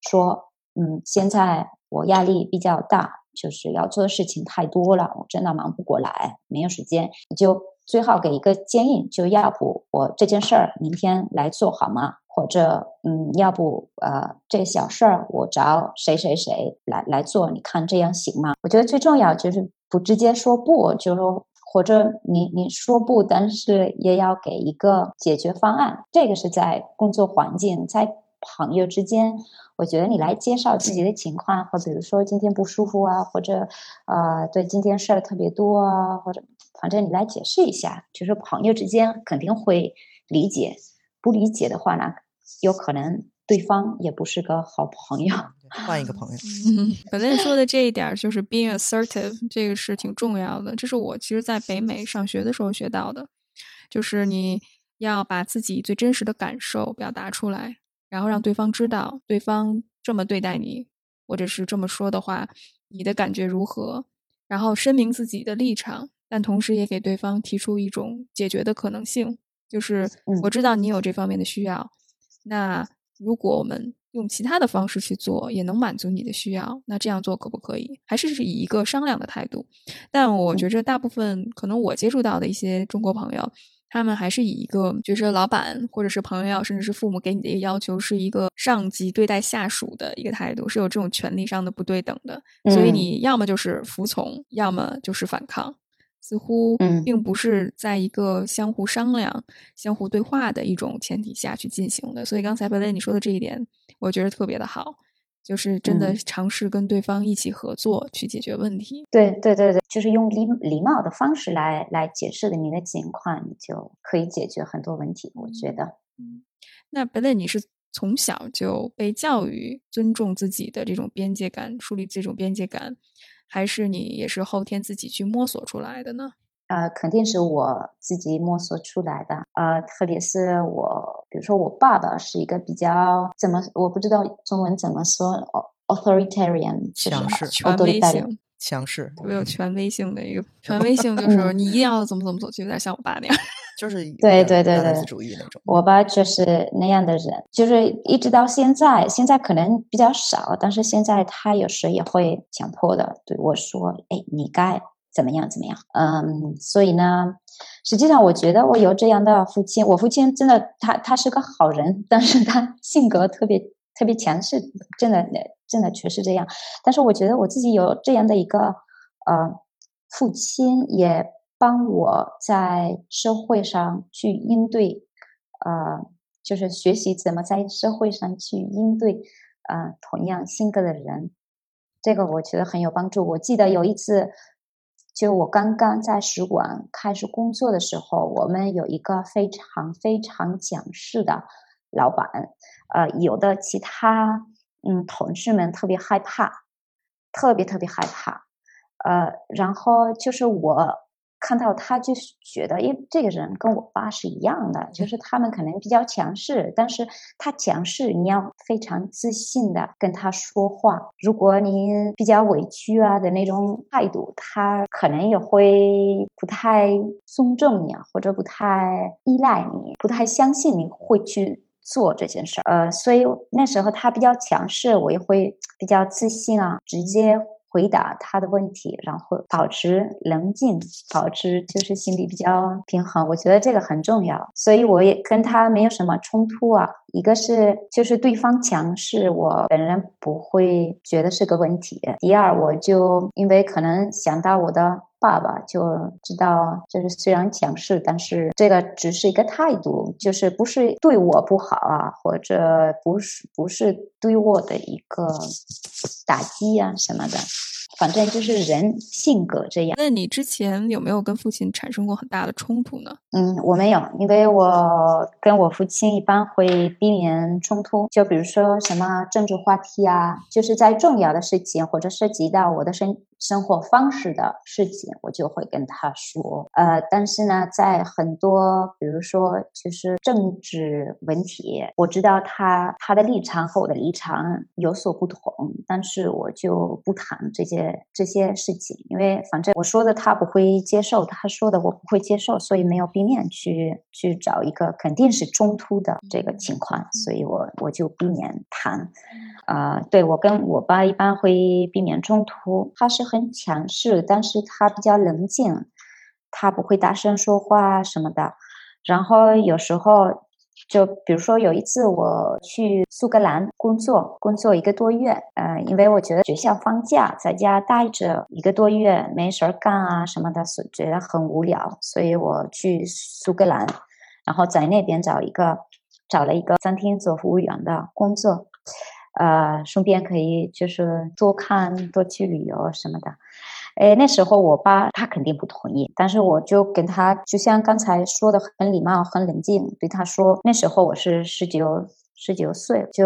说：“嗯，现在我压力比较大，就是要做的事情太多了，我真的忙不过来，没有时间。”你就。最好给一个建议，就要不我这件事儿明天来做好吗？或者嗯，要不呃，这小事儿我找谁谁谁来来做？你看这样行吗？我觉得最重要就是不直接说不，就说或者你你说不，但是也要给一个解决方案。这个是在工作环境，在朋友之间，我觉得你来介绍自己的情况，或比如说今天不舒服啊，或者呃，对今天事儿特别多啊，或者。反正你来解释一下，就是朋友之间肯定会理解，不理解的话呢，有可能对方也不是个好朋友，换一个朋友。本来说的这一点就是 being assertive，这个是挺重要的。这是我其实在北美上学的时候学到的，就是你要把自己最真实的感受表达出来，然后让对方知道对方这么对待你，或者是这么说的话，你的感觉如何，然后声明自己的立场。但同时也给对方提出一种解决的可能性，就是我知道你有这方面的需要，那如果我们用其他的方式去做，也能满足你的需要，那这样做可不可以？还是是以一个商量的态度？但我觉着大部分可能我接触到的一些中国朋友，他们还是以一个就是老板或者是朋友，甚至是父母给你的一个要求，是一个上级对待下属的一个态度，是有这种权利上的不对等的，所以你要么就是服从，要么就是反抗。似乎嗯并不是在一个相互商量、相互对话的一种前提下去进行的。所以刚才贝雷你说的这一点，我觉得特别的好，就是真的嗯尝试跟对方一起合作去解决问题。对对对对，就是用礼礼貌的方式来来解释的你的情况，你就可以解决很多问题。我觉得，嗯，那本来你是从小就被教育尊重自己的这种边界感，树立这种边界感，还是你也是后天自己去摸索出来的呢？呃，肯定是我自己摸索出来的。呃，特别是我，比如说我爸爸是一个比较怎么，我不知道中文怎么说，au-，authoritarian，强势权威 authoritarian 性，强势特别有权威性的一个 权威性，就是嗯你一定要怎么怎么做，就有点像我爸那样。就是对对对对大男子主义那种。我爸就是那样的人，就是一直到现在，现在可能比较少，但是现在他有时也会强迫的对我说：“哎，你该怎么样怎么样。”嗯，所以呢，实际上我觉得我有这样的父亲，我父亲真的他他是个好人，但是他性格特别特别强势，真的真的确实这样。但是我觉得我自己有这样的一个呃父亲，也帮我在社会上去应对，呃，就是学习怎么在社会上去应对呃同样性格的人，这个我觉得很有帮助。我记得有一次，就我刚刚在使馆开始工作的时候，我们有一个非常非常强势的老板，呃，有的其他嗯同事们特别害怕，特别特别害怕，呃，然后就是我看到他，就是觉得，因为这个人跟我爸是一样的，就是他们可能比较强势，但是他强势，你要非常自信的跟他说话。如果你比较委屈啊的那种态度，他可能也会不太尊重你啊，或者不太依赖你，不太相信你会去。做这件事儿，呃，所以那时候他比较强势，我也会比较自信啊，直接回答他的问题，然后保持冷静，保持就是心理比较平衡。我觉得这个很重要，所以我也跟他没有什么冲突啊。一个是就是对方强势，我本人不会觉得是个问题。第二，我就因为可能想到我的。爸爸就知道，就是虽然强势，但是这个只是一个态度，就是不是对我不好啊，或者不是不是对我的一个打击啊什么的，反正就是人性格这样。那你之前有没有跟父亲产生过很大的冲突呢？嗯，我没有，因为我跟我父亲一般会避免冲突，就比如说什么政治话题啊，就是在重要的事情或者涉及到我的生生活方式的事情，我就会跟他说。呃，但是呢，在很多比如说就是政治问题，我知道他他的立场和我的立场有所不同，但是我就不谈这些这些事情，因为反正我说的他不会接受，他说的我不会接受，所以没有避免去去找一个肯定是冲突的这个情况，所以我我就避免谈。啊、对我跟我爸一般会避免冲突，他是很强势，但是他比较冷静，他不会大声说话什么的。然后有时候就比如说有一次我去苏格兰工作，工作一个多月，呃，因为我觉得学校放假，在家待着一个多月没事儿干啊什么的，所觉得很无聊，所以我去苏格兰，然后在那边找一个找了一个餐厅做服务员的工作。呃，顺便可以就是多看多去旅游什么的。哎，那时候我爸他肯定不同意，但是我就跟他，就像刚才说的，很礼貌、很冷静，对他说。那时候我是十九十九岁，就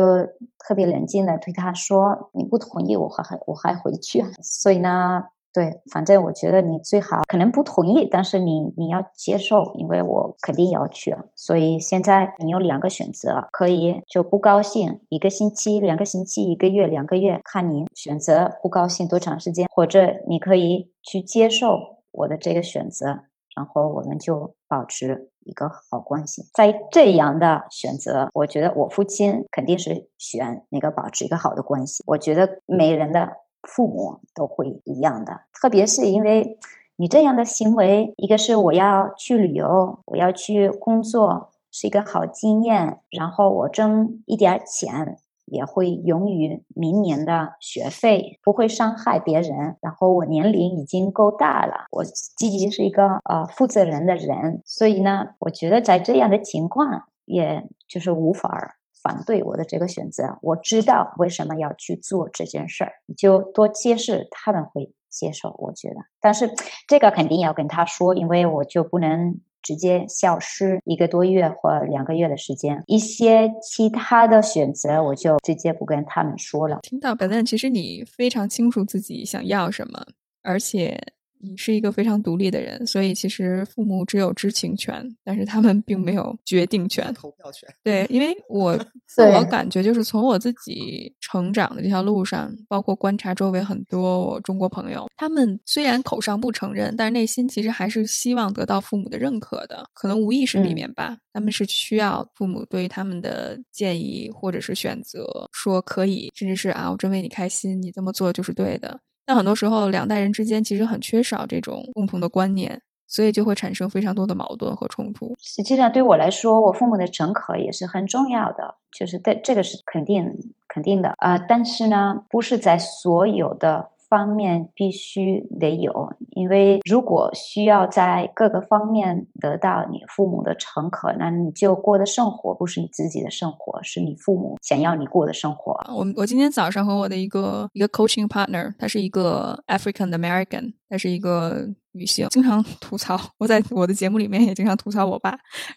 特别冷静的对他说：“你不同意，我还我还回去。”所以呢。对，反正我觉得你最好可能不同意，但是你你要接受，因为我肯定要去。所以现在你有两个选择，可以就不高兴一个星期、两个星期、一个月、两个月，看你选择不高兴多长时间，或者你可以去接受我的这个选择，然后我们就保持一个好关系。在这样的选择，我觉得我父亲肯定是选那个保持一个好的关系。我觉得每人的。父母都会一样的，特别是因为你这样的行为，一个是我要去旅游，我要去工作，是一个好经验，然后我挣一点钱，也会用于明年的学费，不会伤害别人。然后我年龄已经够大了，我自己是一个呃负责任的人，所以呢，我觉得在这样的情况，也就是无法反对我的这个选择。我知道为什么要去做这件事儿，你就多揭示，他们会接受。我觉得，但是 这个肯定要跟他说，因为我就不能。直接消失一个多月或两个月的时间，一些其他的选择我就直接不跟他们说了。听到本来其实你非常清楚自己想要什么，而且。你是一个非常独立的人，所以其实父母只有知情权，但是他们并没有决定权、投票权。对，因为 我自我感觉就是从我自己成长的这条路上，包括观察周围很多我中国朋友，他们虽然口上不承认，但是内心其实还是希望得到父母的认可的，可能无意识里面吧，他们是需要父母对他们的建议或者是选择说可以，甚至是啊，我真为你开心，你这么做就是对的。但很多时候，两代人之间其实很缺少这种共同的观念，所以就会产生非常多的矛盾和冲突。实际上，对我来说，我父母的认可也是很重要的，就是对这个是肯定肯定的啊。但是呢，不是在所有的。方面必须得有，因为如果需要在各个方面得到你父母的诚可，那你就过的生活不是你自己的生活，是你父母想要你过的生活。我我今天早上和我的一个一个 coaching partner，她是一个 African American，她是一个女性，经常吐槽。我在我的节目里面也经常吐槽我爸，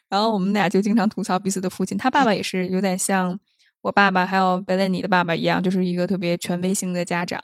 然后我们俩就经常吐槽彼此的父亲。他爸爸也是有点像我爸爸，还有贝莱尼的爸爸一样，就是一个特别权威性的家长。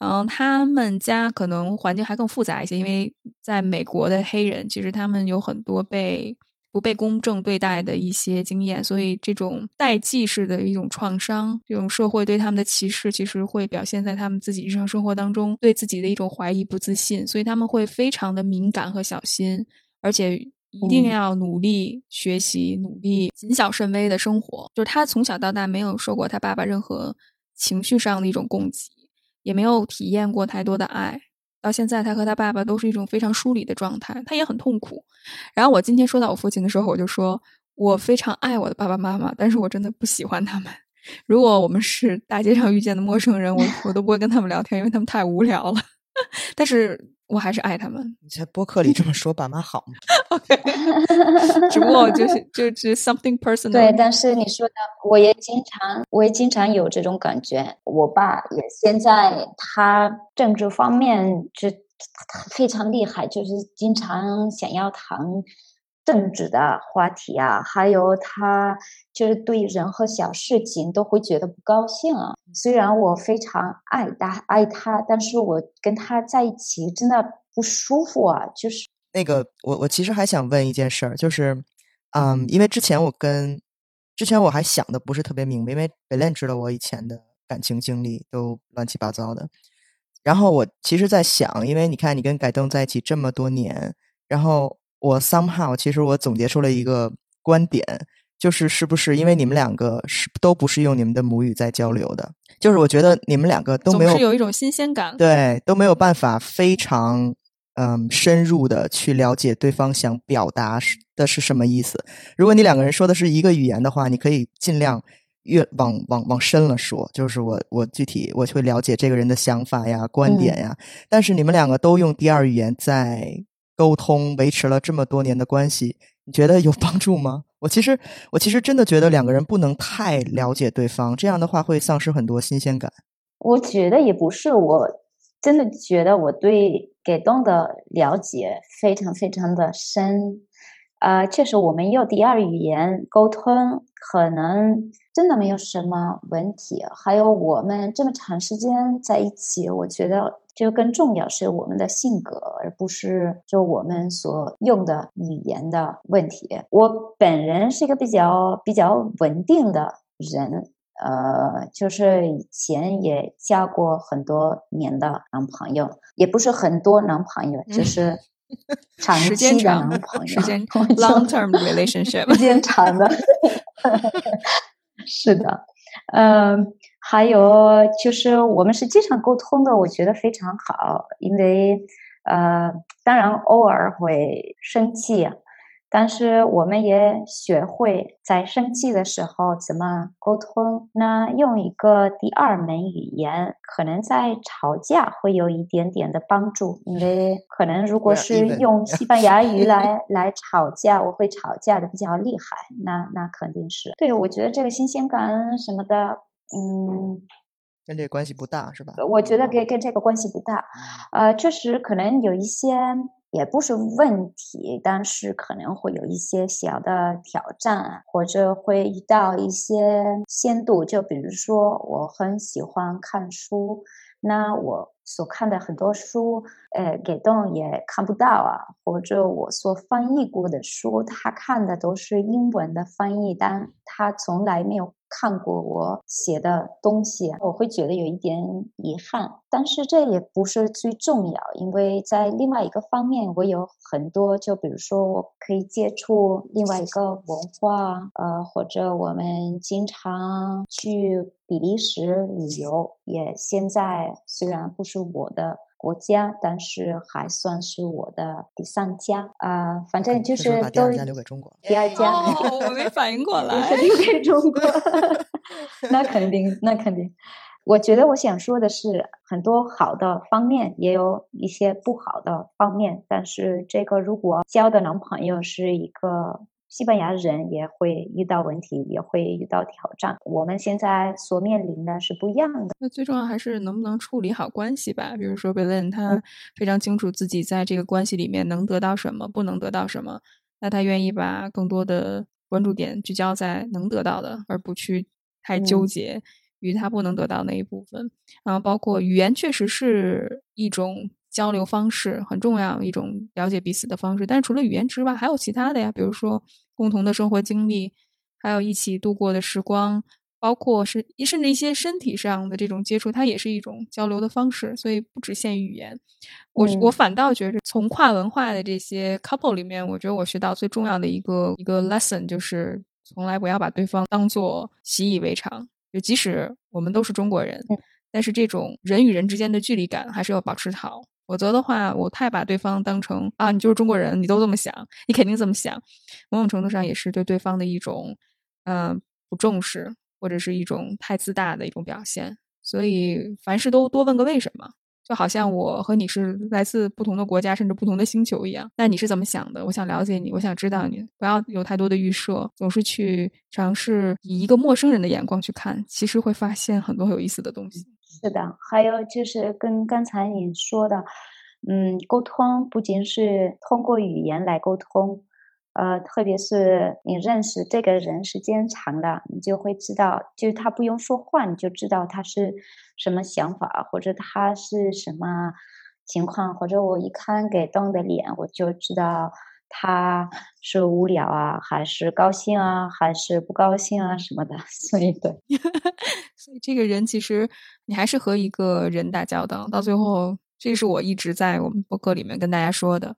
嗯，他们家可能环境还更复杂一些，因为在美国的黑人其实他们有很多被不被公正对待的一些经验，所以这种代际式的一种创伤，这种社会对他们的歧视，其实会表现在他们自己日常生活当中，对自己的一种怀疑、不自信，所以他们会非常的敏感和小心，而且一定要努力学习、努力谨小慎微的生活。就是他从小到大没有受过他爸爸任何情绪上的一种供给。也没有体验过太多的爱，到现在他和他爸爸都是一种非常疏离的状态，他也很痛苦。然后我今天说到我父亲的时候，我就说我非常爱我的爸爸妈妈，但是我真的不喜欢他们。如果我们是大街上遇见的陌生人，我 我都不会跟他们聊天，因为他们太无聊了。但是。我还是爱他们。你在播客里这么说，爸妈好吗？OK，只不过就是就是 something personal。对，但是你说的，我也经常，我也经常有这种感觉。我爸也现在他政治方面就非常厉害，就是经常想要谈。政治的话题啊，还有他就是对人和小事情都会觉得不高兴啊。虽然我非常爱他爱他，但是我跟他在一起真的不舒服啊。就是那个，我我其实还想问一件事儿，就是嗯，因为之前我跟之前我还想的不是特别明白，因为北恋知道我以前的感情经历都乱七八糟的。然后我其实，在想，因为你看，你跟改动在一起这么多年，然后。我 somehow 其实我总结出了一个观点，就是是不是因为你们两个是都不是用你们的母语在交流的？就是我觉得你们两个都没有有一种新鲜感，对，都没有办法非常嗯深入的去了解对方想表达的是什么意思。如果你两个人说的是一个语言的话，你可以尽量越往往往深了说，就是我我具体我会了解这个人的想法呀、观点呀。但是你们两个都用第二语言在。沟通维持了这么多年的关系，你觉得有帮助吗？我其实，我其实真的觉得两个人不能太了解对方，这样的话会丧失很多新鲜感。我觉得也不是，我真的觉得我对给动的了解非常非常的深。啊，确实，我们用第二语言沟通，可能真的没有什么问题。还有，我们这么长时间在一起，我觉得就更重要是我们的性格，而不是就我们所用的语言的问题。我本人是一个比较比较稳定的人，呃，就是以前也交过很多年的男朋友，也不是很多男朋友，就是。长期的男朋友，时间 long term relationship，时间长的，是的，嗯，还有就是我们是经常沟通的，我觉得非常好，因为呃，当然偶尔会生气，但是我们也学会在生气的时候怎么沟通。那用一个第二门语言，可能在吵架会有一点点的帮助，因为可能如果是用西班牙语 来来吵架，我会吵架的比较厉害。那那肯定是对，我觉得这个新鲜感什么的，嗯。跟这个关系不大是吧？我觉得跟跟这个关系不大，呃，确实可能有一些也不是问题，但是可能会有一些小的挑战，或者会遇到一些限度。就比如说，我很喜欢看书，那我所看的很多书，呃，给动也看不到啊，或者我所翻译过的书，他看的都是英文的翻译，但他从来没有。看过我写的东西，我会觉得有一点遗憾，但是这也不是最重要，因为在另外一个方面，我有很多，就比如说我可以接触另外一个文化，呃，或者我们经常去比利时旅游，也现在虽然不是我的。国家，但是还算是我的第三家啊，反正就是都第二家留给中国，第二家，我没反应过 来，留给中国，那肯定，那肯定。我觉得我想说的是，很多好的方面，也有一些不好的方面，但是这个如果交的男朋友是一个。西班牙人也会遇到问题，也会遇到挑战。我们现在所面临的是不一样的。那最重要还是能不能处理好关系吧。比如说贝伦，他非常清楚自己在这个关系里面能得到什么，不能得到什么。那他愿意把更多的关注点聚焦在能得到的，而不去太纠结于他不能得到那一部分。然后包括语言，确实是一种。交流方式很重要，一种了解彼此的方式。但是除了语言之外，还有其他的呀，比如说共同的生活经历，还有一起度过的时光，包括是甚至一些身体上的这种接触，它也是一种交流的方式。所以不只限于语言。我我反倒觉着，从跨文化的这些 couple 里面，我觉得我学到最重要的一个一个 lesson 就是，从来不要把对方当做习以为常。就即使我们都是中国人，但是这种人与人之间的距离感还是要保持好。否则的话，我太把对方当成啊，你就是中国人，你都这么想，你肯定这么想。某种程度上也是对对方的一种，嗯，不重视，或者是一种太自大的一种表现。所以凡事都多问个为什么，就好像我和你是来自不同的国家，甚至不同的星球一样。那你是怎么想的？我想了解你，我想知道你。不要有太多的预设，总是去尝试以一个陌生人的眼光去看，其实会发现很多有意思的东西。是的，还有就是跟刚才你说的，嗯，沟通不仅是通过语言来沟通，呃，特别是你认识这个人时间长了，你就会知道，就是他不用说话，你就知道他是什么想法，或者他是什么情况，或者我一看给动的脸，我就知道。他是无聊啊，还是高兴啊，还是不高兴啊什么的？所以对，所以这个人其实你还是和一个人打交道，到最后，这是我一直在我们博客里面跟大家说的，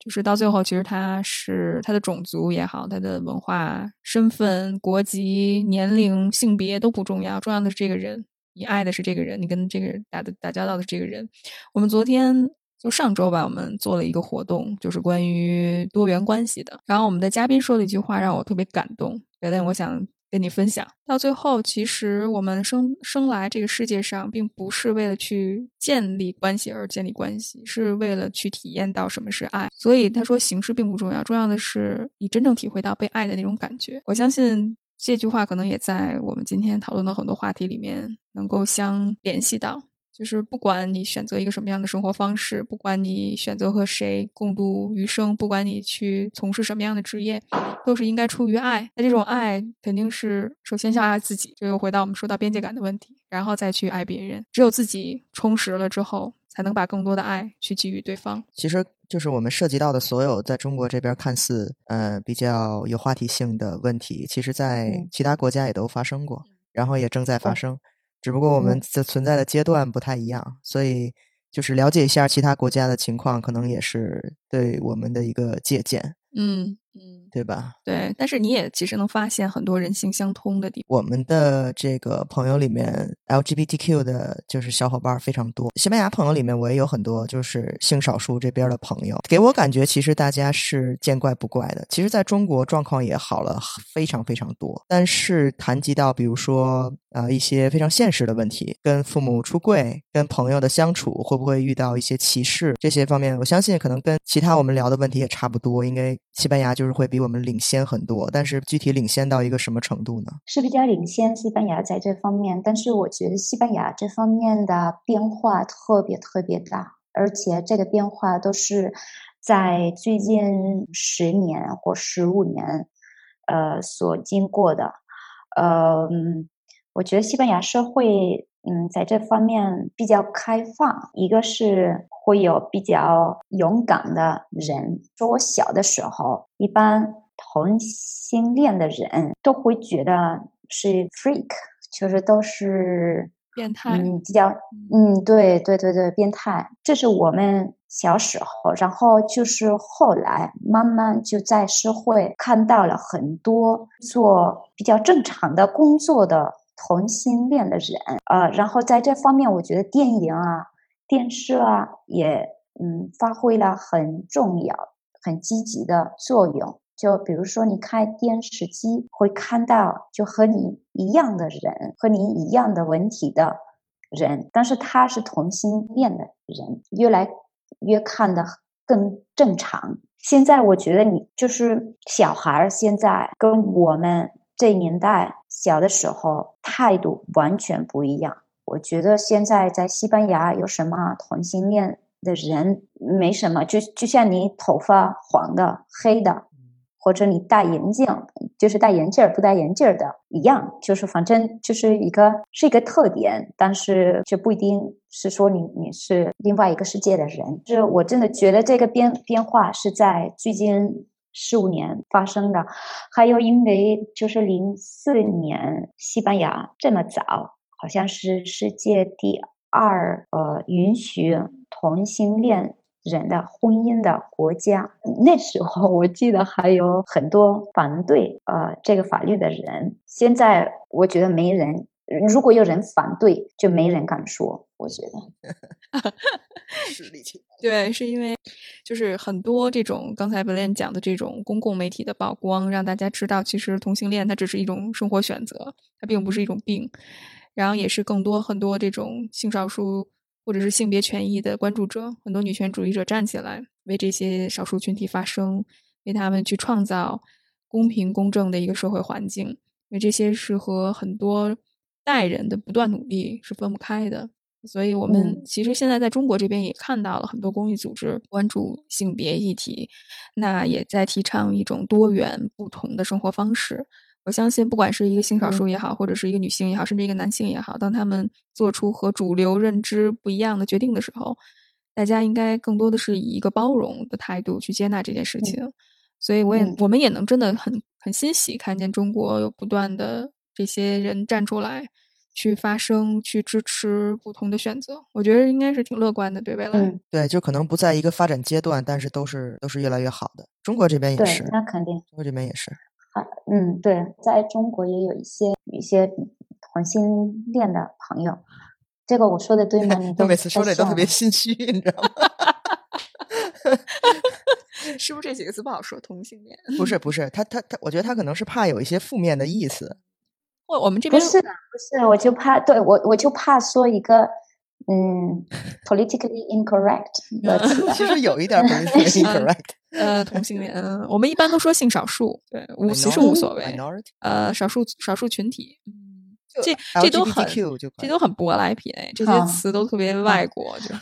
就是到最后，其实他是他的种族也好，他的文化、身份、国籍、年龄、性别都不重要，重要的是这个人，你爱的是这个人，你跟这个人打的打交道的这个人。我们昨天。就上周吧，我们做了一个活动，就是关于多元关系的。然后我们的嘉宾说了一句话，让我特别感动，觉得我想跟你分享。到最后，其实我们生生来这个世界上，并不是为了去建立关系而建立关系，是为了去体验到什么是爱。所以他说，形式并不重要，重要的是你真正体会到被爱的那种感觉。我相信这句话可能也在我们今天讨论的很多话题里面能够相联系到。就是不管你选择一个什么样的生活方式，不管你选择和谁共度余生，不管你去从事什么样的职业，都是应该出于爱。那这种爱肯定是首先先爱自己，这又回到我们说到边界感的问题，然后再去爱别人。只有自己充实了之后，才能把更多的爱去给予对方。其实就是我们涉及到的所有在中国这边看似呃比较有话题性的问题，其实在其他国家也都发生过，然后也正在发生。只不过我们的存在的阶段不太一样，所以就是了解一下其他国家的情况，可能也是对我们的一个借鉴。嗯，嗯，对吧？对。但是你也其实能发现很多人性相通的地方。我们的这个朋友里面，LGBTQ 的就是小伙伴非常多。西班牙朋友里面，我也有很多就是性少数这边的朋友，给我感觉其实大家是见怪不怪的。其实在中国状况也好了非常非常多，但是谈及到比如说呃一些非常现实的问题，跟父母出柜、跟朋友的相处，会不会遇到一些歧视这些方面，我相信可能跟其他我们聊的问题也差不多，因为西班牙就。就是会比我们领先很多，但是具体领先到一个什么程度呢？是比较领先西班牙在这方面，但是我觉得西班牙这方面的变化特别特别大，而且这个变化都是在最近十年或十五年，呃，所经过的。呃，我觉得西班牙社会，嗯，在这方面比较开放，一个是。会有比较勇敢的人。说我小的时候，一般同性恋的人都会觉得是 freak，就是都是变态。嗯，比较嗯，对对对对，变态。这是我们小时候，然后就是后来慢慢就在社会看到了很多做比较正常的工作的同性恋的人。呃，然后在这方面，我觉得电影啊。电视啊，也嗯发挥了很重要、很积极的作用。就比如说，你看电视机，会看到就和你一样的人，和你一样的问题的人，但是他是同性恋的人，越来越看的更正常。现在我觉得，你就是小孩儿，现在跟我们这年代小的时候态度完全不一样。我觉得现在在西班牙有什么同性恋的人没什么，就就像你头发黄的、黑的，或者你戴眼镜，就是戴眼镜儿不戴眼镜儿的一样，就是反正就是一个是一个特点，但是就不一定是说你你是另外一个世界的人。就是我真的觉得这个变变化是在最近十五年发生的，还有因为就是零四年西班牙这么早。好像是世界第二呃允许同性恋人的婚姻的国家。那时候我记得还有很多反对呃这个法律的人。现在我觉得没人，如果有人反对，就没人敢说。我觉得，实力强。对，是因为就是很多这种刚才文莲讲的这种公共媒体的曝光，让大家知道，其实同性恋它只是一种生活选择，它并不是一种病。然后也是更多很多这种性少数或者是性别权益的关注者，很多女权主义者站起来为这些少数群体发声，为他们去创造公平公正的一个社会环境。因为这些是和很多代人的不断努力是分不开的。所以我们其实现在在中国这边也看到了很多公益组织关注性别议题，那也在提倡一种多元不同的生活方式。我相信，不管是一个性少数也好，或者是一个女性也好，甚至一个男性也好，当他们做出和主流认知不一样的决定的时候，大家应该更多的是以一个包容的态度去接纳这件事情。所以，我也我们也能真的很很欣喜，看见中国有不断的这些人站出来，去发声，去支持不同的选择。我觉得应该是挺乐观的，对未来。对，就可能不在一个发展阶段，但是都是都是越来越好的。中国这边也是，那肯定，中国这边也是。啊，嗯，对，在中国也有一些一些同性恋的朋友，这个我说的对吗？你 每次说的都特别心虚，你知道吗？是不是这几个字不好说？同性恋？不是，不是，他他他，我觉得他可能是怕有一些负面的意思。我我们这边不是不是，我就怕，对我我就怕说一个。嗯，politically incorrect 的 词，其实有一点 politically incorrect。呃，同性恋，我们一般都说性少数，对，无其实无所谓。呃，少数少数群体，嗯，这这都很这都很舶来品，这些词都特别外国。就，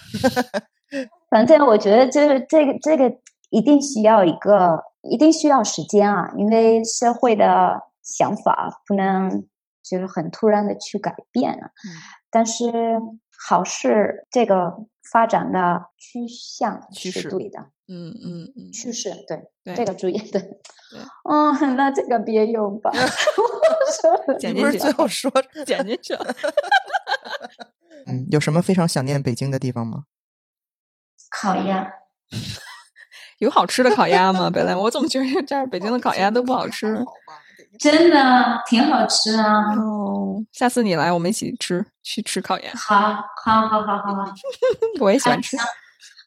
反正我觉得就是这个这个一定需要一个一定需要时间啊，因为社会的想法不能就是很突然的去改变啊，但是。好事，这个发展的趋向是对的，嗯嗯嗯，趋势对，这个注意对，嗯，那这个别用吧，剪进去，最后说剪进去。嗯，有什么非常想念北京的地方吗？烤鸭，有好吃的烤鸭吗？本来我怎么觉得这儿北京的烤鸭都不好吃？真的挺好吃啊！哦，下次你来，我们一起吃，去吃烤鸭。好，好，好，好，好，好。我也喜欢吃。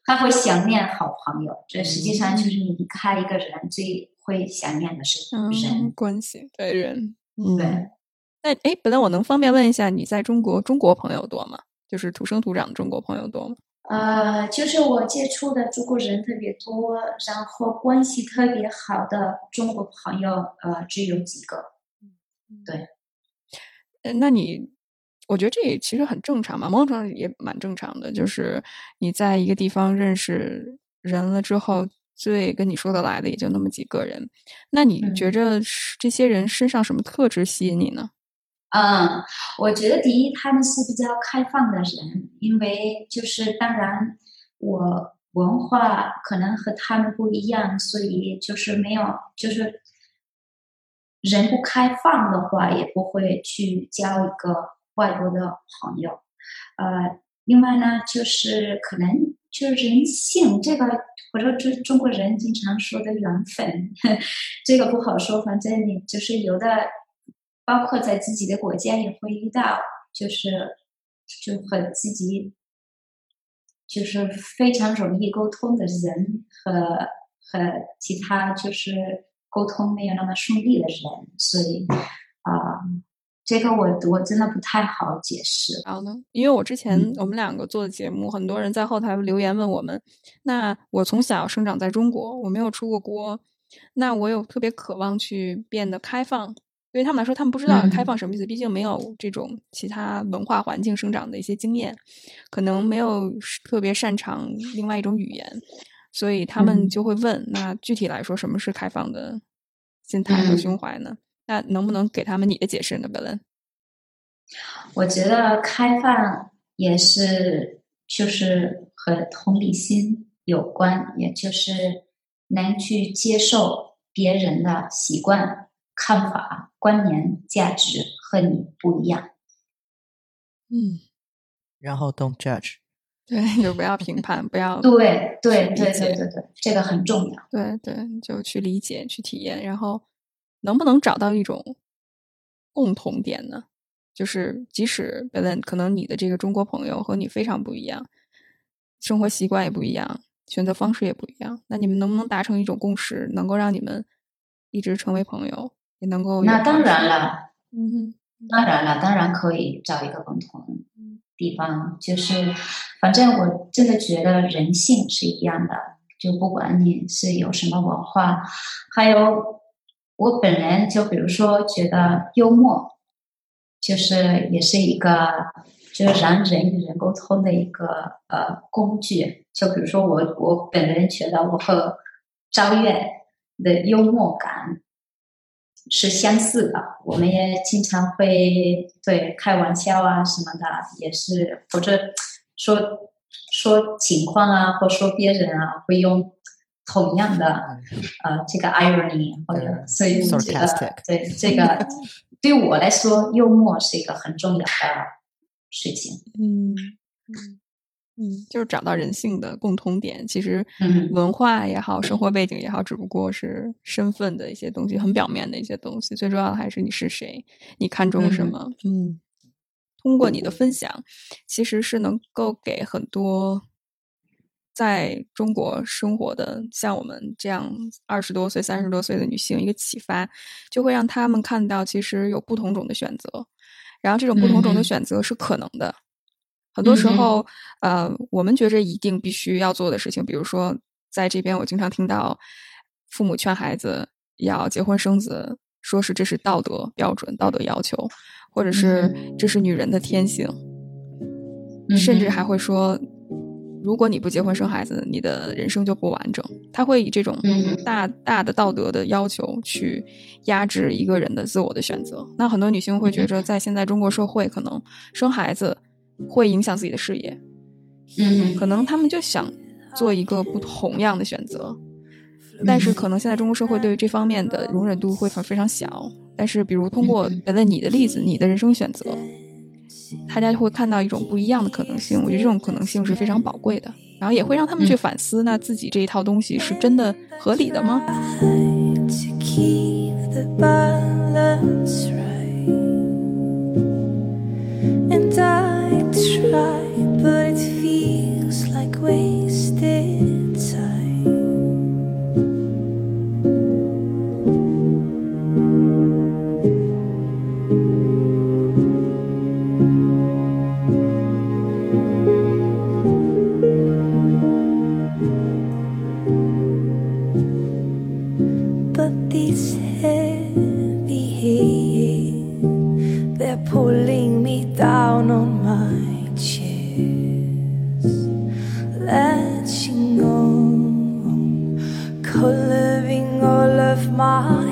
他会想念好朋友，这实际上就是你离开一个人最会想念的是人关系，对人。对。那哎，本来我能方便问一下，你在中国中国朋友多吗？就是土生土长的中国朋友多吗？呃，就是我接触的中国人特别多，然后关系特别好的中国朋友，呃，只有几个。对。呃，那你？我觉得这也其实很正常嘛，某种程度上也蛮正常的。就是你在一个地方认识人了之后，最跟你说得来的也就那么几个人。那你觉着这些人身上什么特质吸引你呢？嗯，嗯我觉得第一，他们是比较开放的人，因为就是当然我文化可能和他们不一样，所以就是没有就是人不开放的话，也不会去交一个。外国的朋友，呃，另外呢，就是可能就是人性这个，或者中中国人经常说的缘分，这个不好说。反正你就是有的，包括在自己的国家也会遇到，就是就很自己就是非常容易沟通的人，和和其他就是沟通没有那么顺利的人，所以啊。这个我我真的不太好解释。然后呢，因为我之前我们两个做的节目，很多人在后台留言问我们。那我从小生长在中国，我没有出过国，那我有特别渴望去变得开放。对于他们来说，他们不知道开放什么意思，毕竟没有这种其他文化环境生长的一些经验，可能没有特别擅长另外一种语言，所以他们就会问：那具体来说，什么是开放的心态和胸怀呢？那能不能给他们你的解释呢，贝伦？我觉得开放也是，就是和同理心有关，也就是能去接受别人的习惯、看法、观念、价值和你不一样。嗯，然后 don't judge，对，就不要评判，不要对对对对对对，这个很重要。对对，就去理解、去体验，然后。能不能找到一种共同点呢？就是即使本来可能你的这个中国朋友和你非常不一样，生活习惯也不一样，选择方式也不一样，那你们能不能达成一种共识，能够让你们一直成为朋友，也能够？那当然了，嗯哼，当然了，当然可以找一个共同地方。就是，反正我真的觉得人性是一样的，就不管你是有什么文化，还有。我本人就比如说觉得幽默，就是也是一个就是让人与人沟通的一个呃工具。就比如说我我本人觉得我和张悦的幽默感是相似的，我们也经常会对开玩笑啊什么的，也是或者说说情况啊，或说别人啊，会用。同样的，呃，这个 irony 或者所以我觉得，对这个对我来说，幽默是一个很重要的事情。嗯嗯嗯，就是找到人性的共通点。其实文化也好，生活背景也好，只不过是身份的一些东西，很表面的一些东西。最重要的还是你是谁，你看中什么。嗯，通过你的分享，其实是能够给很多。在中国生活的像我们这样二十多岁、三十多岁的女性，一个启发，就会让他们看到其实有不同种的选择，然后这种不同种的选择是可能的。很多时候，呃，我们觉着一定必须要做的事情，比如说在这边，我经常听到父母劝孩子要结婚生子，说是这是道德标准、道德要求，或者是这是女人的天性，甚至还会说。如果你不结婚生孩子，你的人生就不完整。他会以这种大大的道德的要求去压制一个人的自我的选择。那很多女性会觉着，在现在中国社会，可能生孩子会影响自己的事业。嗯，可能他们就想做一个不同样的选择，但是可能现在中国社会对于这方面的容忍度会非常小。但是，比如通过原来你的例子，你的人生选择，大家就会看到一种不一样的可能性。我觉得这种可能性是非常宝贵的，然后也会让他们去反思，那自己这一套东西是真的合理的吗 try, but it feels like wasted time. But these heavy they're pulling me down on my